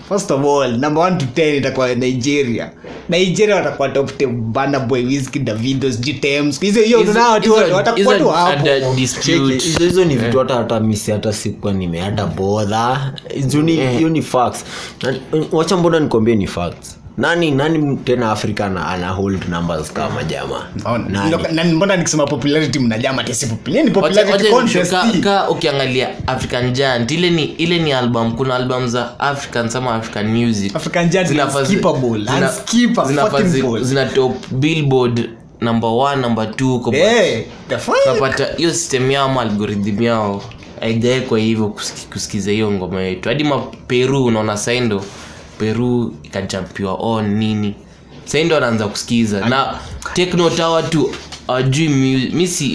first of all number one to ten itakuwa nigeria. Nigeria watakuwa top ten. Burna boy whisky davidos gtms hizo hiyo tunao tu watakuwa tu hapo. under dispute. Cheki, hizo hizo ni vitu hata hata misi hata sikuwa nimeada bodha ni hiyo ni facts. Wacha mbona nikwambie ni facts nani nani tena afrika ana, ana hold numbers kama jamaa? Na mbona nikisema popularity mnajama tesi popularity ni Wacha- popularity wacha contest nishuka- hii. ka ukiangalia african giant ile ni ile ni album. Kuna album za african sama african music. African Giant zina- top billboard number one number two kwa Eh, hiyo system yao ama algorithm yao haijaekwa hivyo kusikiza hiyo ngoma yetu. Hadi maperu unaona saindo peru ikajampiwa on nini? Saindo anaanza kusikiza. Na tekno tawa tu ajui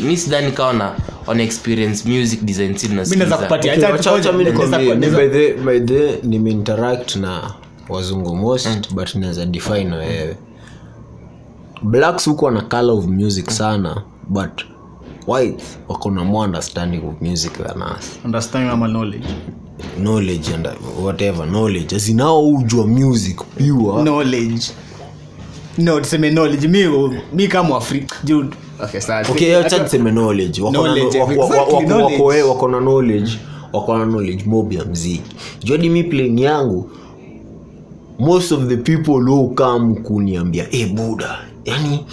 mi sidhani kawa na wana experience music design nimeinteract na wazungu most but naweza define wewe. Blacks huko wana color of music sana but white wako na more understanding of music than us. Understanding ama knowledge knowledge and whatever knowledge. Asinao ujua music pure knowledge. No tuseme knowledge. Mi mi kama afrika. Juu okay sawa. Okay acha tuseme knowledge. Wako na- wako- wako- eh, na knowledge wako na knowledge mob ya mziki. Juadi mi plane yangu most of the people who come kuniambia e buda yani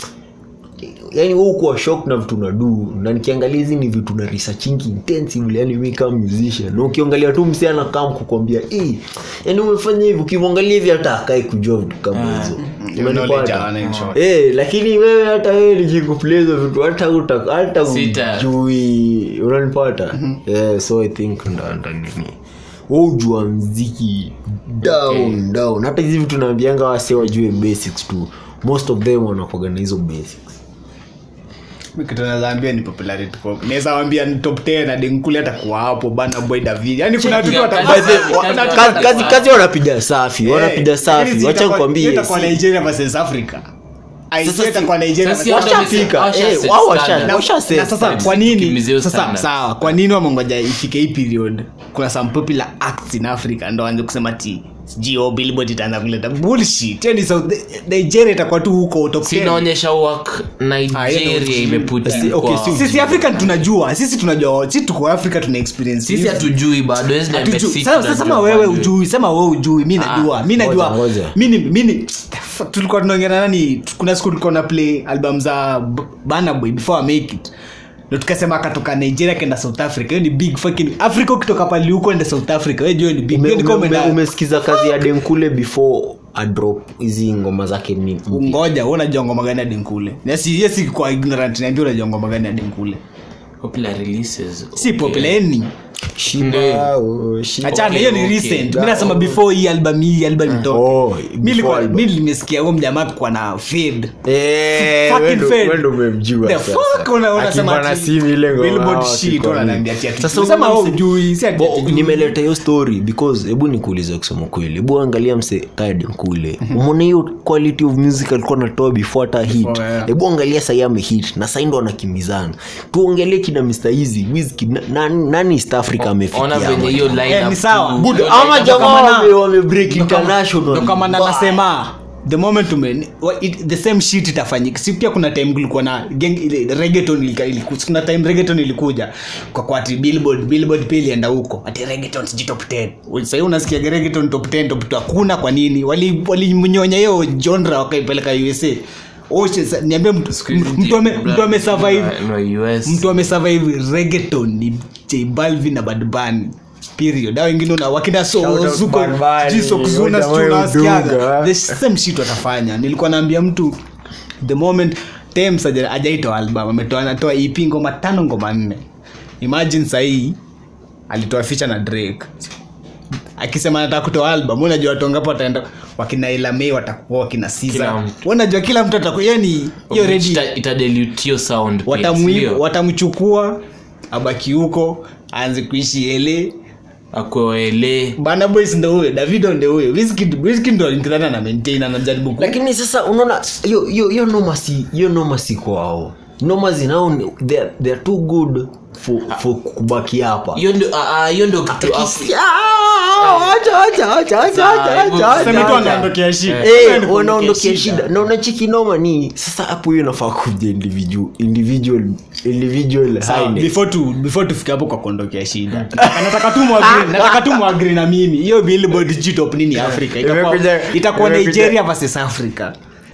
yani hukuwa shock na vitu nadu na nikiangalia hizi ni vitu na researching intensively yani mi kama musician. Na ukiangalia tu msi anakam kukwambia e yani umefanya hivi ukimwangalia hivi hata akae kujua vitu kama hizo. Hawana in short. Eh, lakini wewe hata wewe nikikuplay hizo vitu hata hata Sita. ujui. Unanipata yeah, so i think ndo ndo nini. Wewe ujua mziki. Down down. Hata hizi vitu naambianga wase wajue basics tu. Most of them wanakuaga na hizo basics mi kitu naweza ambia ni popularity pop naweza wambia ni top 10 na denkuli atakuwa hapo bana boy david. Yani kuna watu watakazi kazi wanapiga safi Eh, wanapiga safi. wacha nikwambie itakuwa nigeria versus africa. Eh, kwa sawa kwa nini wamongoja ifike hii period? Kuna some popular acts in africa ndo anze kusema ti sijui billboard itaanza kuleta bullshit. Yani south nigeria itakuwa tu huko top 10 sinaonyesha work Ah, nigeria okay, si- sisi tunajua. Sisi tunajua sisi tuko africa tuna experience sisi hatujui bado Sasa- sema wewe ujui sema wewe ujui najua najua. tulikuwa tunaongea nani? Kuna siku tulikuwa na play album za Burna boy before I make it ndo tukasema akatoka nigeria kenda south africa hiyo ni big fucking africa ukitoka pali huko ende south africa wewe jua ni big Ume- ume- ume- umesikiza kazi ya denkule before adrop hizi ngoma zake ngoja wewe unajua ngoma gani ya denkule yesi kwa ignorant niambia unajua ngoma gani ya denkule Popular releases. si Okay. oh, Shiba. Achana hiyo ni recent. Mi nasema before hii album hii album itoke Oh, mi nimesikia huyo mjamaa kwa na fade Eh, ah, nimeleta hiyo story because hebu nikuulize kusema kweli hebu angalia mse kadenkule umeona hiyo quality of music alikuwa anatoa before hata hit? Hebu angalia sahii amehit na saindo ndo anakimbizana. Tuongelee kina mr easy Wizkid, nani, nani east africa ona amefikia venye hiyo line Eh, ni up sawa. tu- Good. hiyo ama line up- jamaa kama na- wame, wame break Ndo kama- international. ndo kama na Bye. nasema the moment ume it, the same shit itafanyika. Si pia kuna time kulikuwa na gang ile reggaeton ilika- kuna time reggaeton ilikuja. Kwa kwa ati billboard billboard pia ilienda huko. Ati reggaeton sijui top 10 sasa unasikia reggaeton top 10 top 2 hakuna. Kwa nini? Wali hiyo genre wakaipeleka USA niambie mtu mtu ame mtu ame survive No, no, US. mtu amesurvive regeton ni jbalvi na Bad period. Au wengine wakina Shout out so zuko Bad Bunny, jiso kuzuna jamaa sio unasikiaga udunga. the same shit watafanya. Nilikuwa naambia mtu the moment Tems hajaitoa album ametoa EP ngoma tano ngoma nne. Imagine sahii alitoa ficha na Drake akisema nataka kutoa album unajua watu wangapo wataenda wakina ilamei watakuwa wakina Kila siza unajua kila mtu ataku yani hiyo ready sound watamchukua abaki huko aanze kuishi ele akuele bana boys ndo huyo davido ndo huyo. Wizkid Wizkid ndo alikutana na maintain anajaribu lakini sasa unaona hiyo hiyo hiyo noma si hiyo noma si kwao noma zinao ni- they are- too good for, for kubaki hapa. Hiyo ndo ah, ah, hiyo kitu. Eh, wanaondokea shida. na unachiki noma ni sasa hapo hiyo inafaa kuja before tu before tufike hapo kwa kuondokea shida. Nataka tu muagree [LAUGHS] na mimi. Hiyo billboard nini? Africa itakuwa nigeria versus africa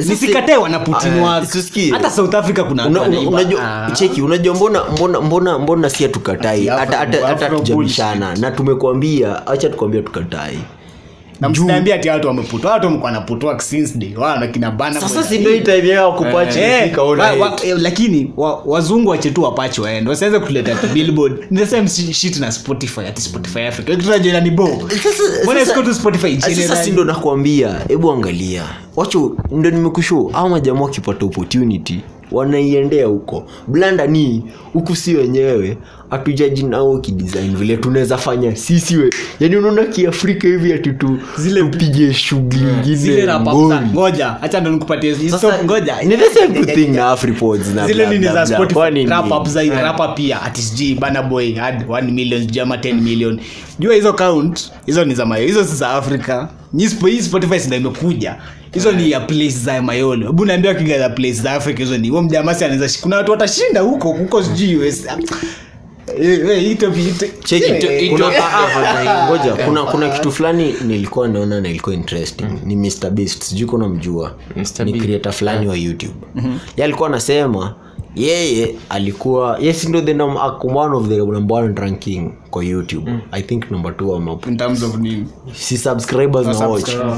nisikatae wana putin Ah, wako sisikie. hata south africa kuna Una- watu una- unajua Ah. cheki unajua mbona mbona mbona mbona si hatukatai? Hata tujabishana na tumekwambia acha tukwambia tukatai na msiniambia ati watu wameputwa watu wamekuwa naputwa since day wana kina bana sasa si ndio time yao kupachi Eh, wa- wa- eh, lakini wa- wazungu wache tu wapache waende. Wasiweze kuleta ati billboard. Ni the same shit na spotify ati spotify africa. Tunajua ni bo. Mbona sasa- tu spotify sasa si ndo nakwambia hebu angalia. Wacho ndo nimekushow. Au majamaa wakipata opportunity wanaiendea huko. Blanda ni huku si wenyewe. Hatujaji nao kidesign vile tunaweza fanya sisi we. Yani unaona kiafrika hivi ati tu Zile- tupige shughuli zile ingine ngoja hacha ndo nikupatie Sasa, ngoja. ni the same thing na Afripods na zile bla, za spotify Kwani up za rapa pia ati sijui bana boy had 1 million sijui ama 10 million. Jua hizo count hizo ni za mayo hizo si za spo- hii spotify sinda imekuja? Hizo ni ya place za mayolo. Hebu naambia kiga za place za africa hizo ni huo mjamasi anaweza kuna watu watashinda huko huko sijui US. Eh, eh, eh, [LAUGHS] ngoja kuna kuna kitu fulani nilikuwa naona na ilikuwa interesting. Ni Mr Beast sijui kuna mjua. Ni creator fulani wa youtube. Ye alikuwa anasema yeye alikuwa yes ndo the num, one of the number one ranking kwa youtube. I think number two ama in terms of nini? Si subscribers na watch. subscriber.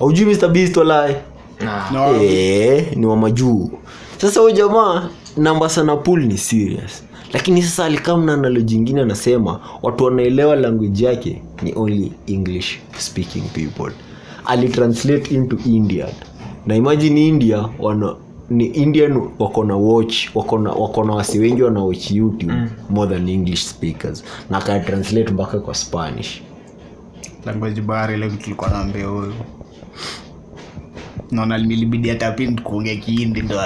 aujui Mr Beast walai nah. No. e, ni wa majuu. Sasa huyo jamaa namba sana pool ni serious. Lakini sasa alikam na analoji ingine anasema watu wanaelewa language yake ni only english speaking people. Alitranslate into india na imagine india wana ni indian wako na watch wako na wasi wengi wana watch youtube more than english speakers. Na akatranslate mpaka kwa spanish. Language bar ile tulikuwa naambia huyo naona milibidi hata kuongea kiindi ndo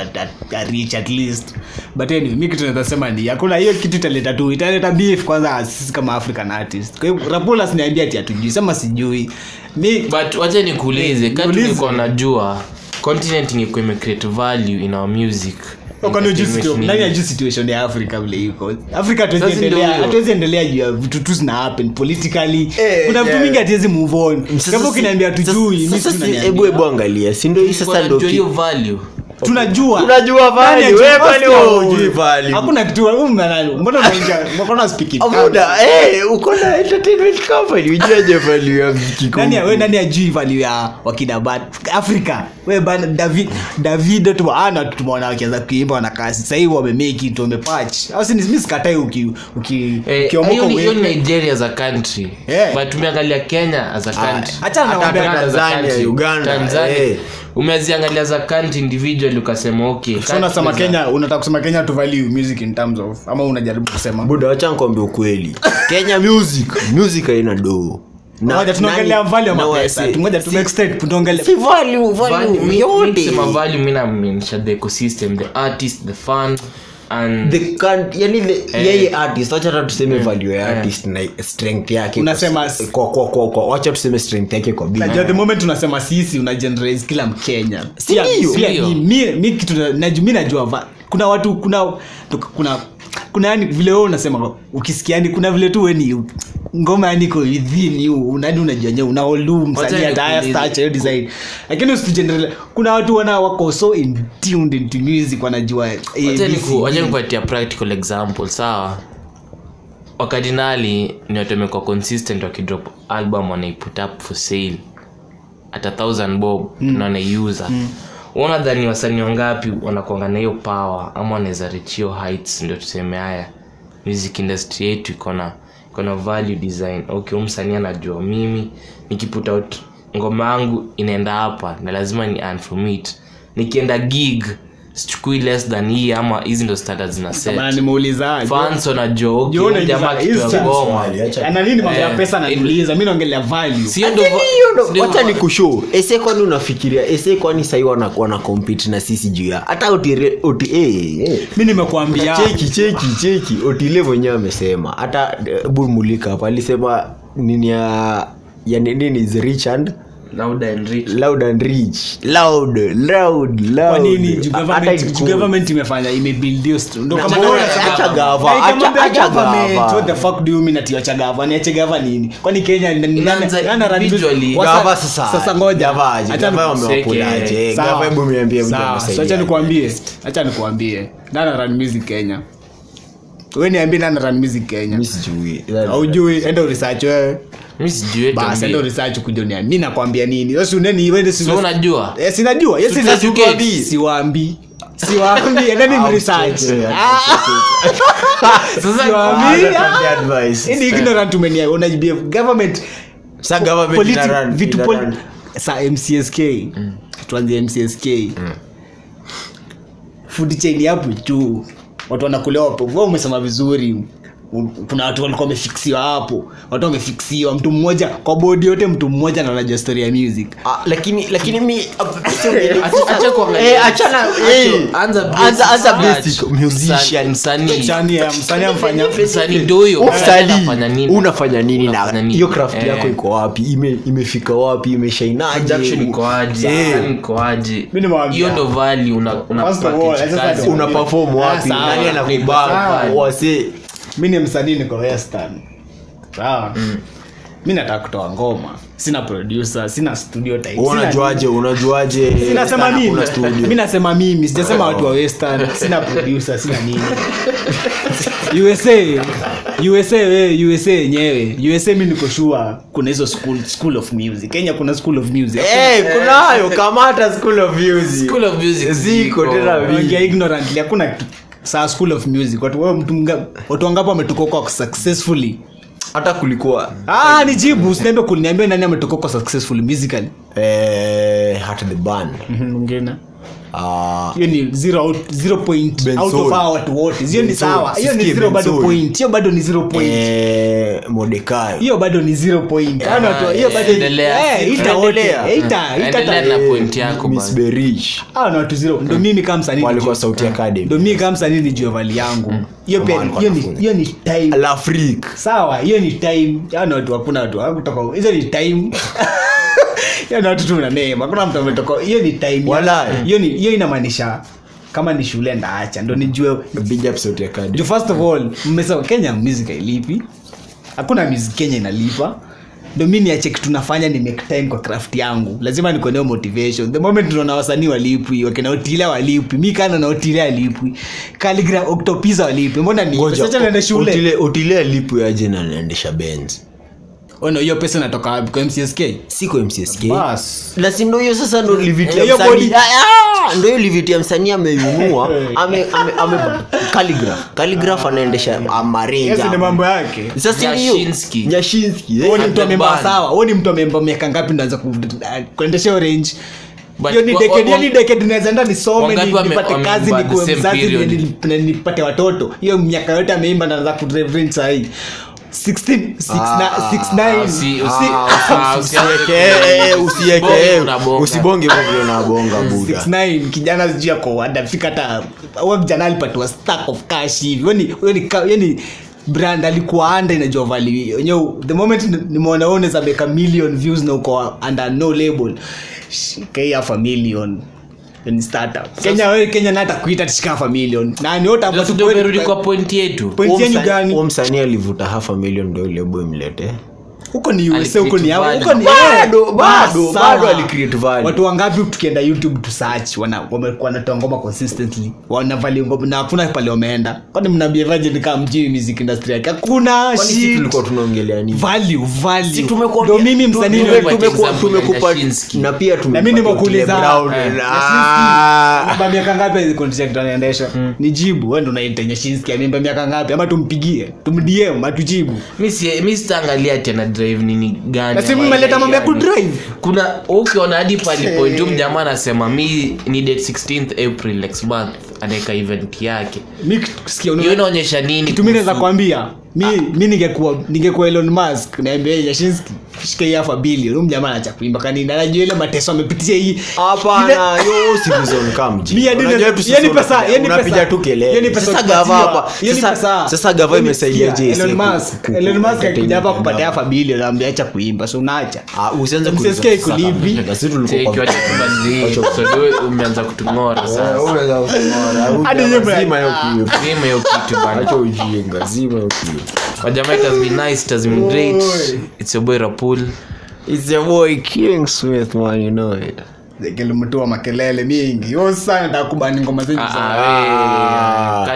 arich at least. But anyway mi kitu naweza sema ni hakuna hiyo kitu italeta tu italeta beef kwanza sisi kama african artist kwa hiyo rapula siniambia ati hatujui sema sijui. Mi but wacha nikuulize kati niko najua continent ingekuwa imecreate value in our music situation ya africa vile iko? Africa hatuwezi endelea- juu ya vitu tu zina happen politically. Eh, kuna vitu mingi hatuwezi move on. Kama ukinaambia tujui hebu hebu angalia si ndio hii sasa ndio hiyo value tunajua. Tunajua value, wewe kwani unajui wewe value? hakuna kitu wewe mbona mbona unaingia? Mbona speaking muda eh, uko na entertainment company. Ujuaje value ya mziki nani wewe nani ajui value ya wakina bad africa wewe bana david david tu ana tumeona wakianza kuimba na kasi. Sasa hivi wamemake it wamepatch au si mimi sikatai uki uki Eh, ukiomoka ni- hiyo nigeria as a country. Yeah. but tumeangalia kenya as a country. Achana na Hata Tanzania. Uganda, Tanzania. Umeziangalia za country individual ukasema okay so unasema kenya unataka kusema kenya to value music in terms of ama unajaribu kusema? Buda wacha nikwambie ukweli. [LAUGHS] Kenya music music haina doo. Mi- namaanisha the ecosystem the artist the fun and the can, yani the, yeye artist wacha hata tuseme value ya artist na strength yake. Unasema- kwa kwa kwa kwa wacha tuseme strength yake kwa beat. the moment unasema sisi una generalize kila mkenya. Si Pia- kitu najua kuna watu kuna kuna kuna yani vile wewe unasema ukisikia yani kuna vile tu weni ngoma yani iko within you unani unajua una olu msanii haya stacha hiyo design. Lakini usigeneral kuna watu wana wako so in tuned into music wanajua Wacha nikupatia practical example sawa? Wakardinali ni watu wamekuwa consistent wakidrop album wanaiput up for sale. At a thousand bob na wanaiuza unadhani wasanii wangapi wanakuanga na hiyo power ama wanaweza reach hiyo heights? Ndio tuseme haya. Music industry yetu iko na kuna value design. Okay msanii anajua mimi. Nikiput out ngoma yangu inaenda hapa na lazima ni earn nikienda gig sichukui less than hii ama hizi ndo standard na set bana nimeuliza fans wanajua okay, Jione huyu jamaa hizi- kitu ya hizi- ngoma. Ana nini mambo ya Eh, ni ese kwani unafikiria? Ese kwani sahii wana, wana compete na sisi juu ya hata eh, eh. mi nimekuambia. Cheki amesema. Hata bulmulika hapa alisema nini ya ya nini is rich and Loud and rich. loud and rich. Loud loud loud. Nini government- government imefanya imebuild hiyo st- kama acha gava, acha- mbea acha government, gava. what the fuck do you mean ati wacha gava? Niache gava nini? Kwani kenya nani run- individually. Gava sasa. sasa ngoja. Gava Acha wamewakulaje Gava hebu niambie mtu Sawa, acha nikuambie. Acha nikuambie. Nani run music kenya we niambie nani run music kenya? Mimi sijui. Aujui enda uresearch wewe. Mi sijui hata basi enda uresearch kuja mi nakwambia nini? Wewe uneni? Wewe si So unajua? Eh, sinajua yes Tuta sina- educate. siwaambii. Siwaambii. Endeni sasa Siwaambii. Advice. Hii ni ignorant umenia unajibia government Sa government politi- run- vitu poli- sa mcsk tuanzie mcsk food chain hapo juu watu wanakulewa hapo umesema vizuri kuna watu walikuwa wamefiksiwa hapo. Watu wamefiksiwa mtu mmoja kwa bodi yote mtu mmoja na anajua story ya music. Ah, lakini lakini mi [LAUGHS] Acha- acha kuangalia. Eh, achana eh, anza anza- anza basic. Basic. Musician Msanii- msanii. Msanii amfanya msanii. Ndo huyo Usali, Unafanya nini? na hiyo craft Eh. yako iko wapi? Ime- imefika wapi? Imeshainaje Production iko aje? Eh. Iko aje? Mimi nimewambia. hiyo ndo value una, perform wapi? Ah, nani Sawa. anakubaka wase mi ni msanii niko western sawa mi nataka kutoa ngoma. Sina producer sina studio type, unajuaje unajuaje? Sinasema mimi. nasema mimi. Sijasema watu wa western. Sina producer sina nini. [LAUGHS] Usa usa we usa yenyewe. Usa mi niko shua kuna hizo school, school of music. Kenya kuna school of music. Hey, kunayo. Kamata school of music. School of music ziko ziko. tena ignorantly. Hakuna kitu- saa school of music watu wewe mtu mga- watu wangapi wametokoka successfully? Hata kulikuwa. Ah ni jibu. Usiniambie kuliniambia nani ametokoka successfully musically. Eh, hata the band. Mwingine Ah, hiyo ni zero out, zero point Bensoul. out of hawa watu wote hiyo ni Bensoul. sawa hiyo ni Sisikie zero bado Bensoul. point hiyo bado ni zero point eh, Mordekai. hiyo bado ni zero point Hawa watu- hiyo bado ni- endelea. eh, ita wote Endelea. eh, ita ita Endelea ta- na point yako Miss bana. Berich. hawa ni watu zero ndo mimi kama msanii walikuwa nijue- sauti academy mimi kama msanii ni vali yangu hiyo pia hiyo ni walikuwa hiyo ni time sawa hiyo ni time watu hakuna watu hakutoka hizo ni time [LAUGHS] hiyo ni watu tu na name. Hakuna mtu ametoka hiyo ni time hiyo ni hiyo inamaanisha kama ni shule ndaacha ndo nijue. Big up sauti academy juu first of all mmesema kenya music hailipi. Hakuna music kenya inalipa. Ndo mi niache kitu nafanya ni make time kwa craft yangu. Lazima nikoneo motivation. The moment tunaona wasanii walipwi wakina walipwi mi kana na alipwi kaligra octopisa walipwi. Mbona ni naenda shule. Otile- otile aje na anaendesha benz ono hiyo pesa inatoka wapi? Kwa mcsk siko mcsk Bas. na si ndo hiyo sasa ndo liviti ya Hiyo msanii? body- Ah, ah, ndo hiyo liviti ya msanii ameinunua [LAUGHS] ame, ame, ame calligraph. Calligraph anaendesha Yes, ni mambo yake. Sasa Nyashinski. nyashinski. Eh. huo ni mtu amemba band. sawa? Huo ni mtu amemba miaka ngapi ndaanza kuendesha hiyo range? But hiyo ni wa- decade hiyo ni decade naweza enda nisome Wangapi wame- nipate wameimba kazi the nikuwe same mzazi period? ni- ni- nipate watoto. Hiyo miaka yote ameimba ndaanza kureverend sahii 16 six na- Ah, six nine. usi- usi- Si- usi- [LAUGHS] Usieke, usieke, Usibonge unabonga buda 69 kijana sijui ako adafika hata huyo kijana alipatiwa stack of cash hivi. Huyo ni- huyo ni ka- huyo ni brand alikuwa anda inajua vali yenyewe the moment ni- nimeona unaweza make million views na uko under no label. A million ni startup kenya wewe kenya na tishika half million. Na ni wote ambao tumerudi kwa point yetu. Point yenu gani? msanii alivuta half a million ndo ilebo imlete huko ni USA huko ni hapo huko ni Bado, bado, bado alicreate value. watu wangapi tukienda youtube tu search wana wamekuwa wanatoa ngoma consistently. Wanavali ngoma na hakuna pale wameenda. Kwani mnaambia virgin kama mjui music industry yake? Hakuna Kwani shit. tulikuwa tunaongelea nini? Value value. Tumekuwa ndio mimi msanii tume- tumekuwa- tumekupa- na pia na mimi nimekuuliza Brown. eh, Ah. Miaka ngapi contract anaendesha nijibu wewe ndio unaita Nyashinski amemba miaka ngapi? Ama tumpigie? Tumdm atujibu mimi si- mi sitaangalia tena drive nini gani? Mambo ya gani. kudrive. kuna ukiona hadi palipointu mjamaa anasema mi ni date 16th april next month anaeka event yake. Mi kusikia hiyo inaonyesha nini kitu mi naweza kuhusu- kwambia mi mi ningekuwa ningekuwa Elon Musk naambia jashinski shika hii afa bili huyu mjamaa anacha kuimba kanini anajua ile mateso amepitia hii. Hapana yo tu sasa yani pesa- unapiga- yani pesa- tu kelele. yani pesa Sasa gava hapa. Sasa- sasa gava imesaidia je Elon Musk Elon Musk akija hapa kupatia hafa bili anaambia acha kuimba so unaacha? Ah, usianze MCSK kuuliza sasa livi. kama- [LAUGHS] sisi tulikuwa kwa- [LAUGHS] umeanza kutung'ora Eh, sasa. unaweza kutungora Hadi yeye zima hiyo kitu. bana. Acha ujinga zima hiyo kitu wajamaa it has been nice it has been great. It's your boy rapul. It's your boy King Smith man you know it. Kilimtua makelele mingi. Yo sana takubani ngoma zenyu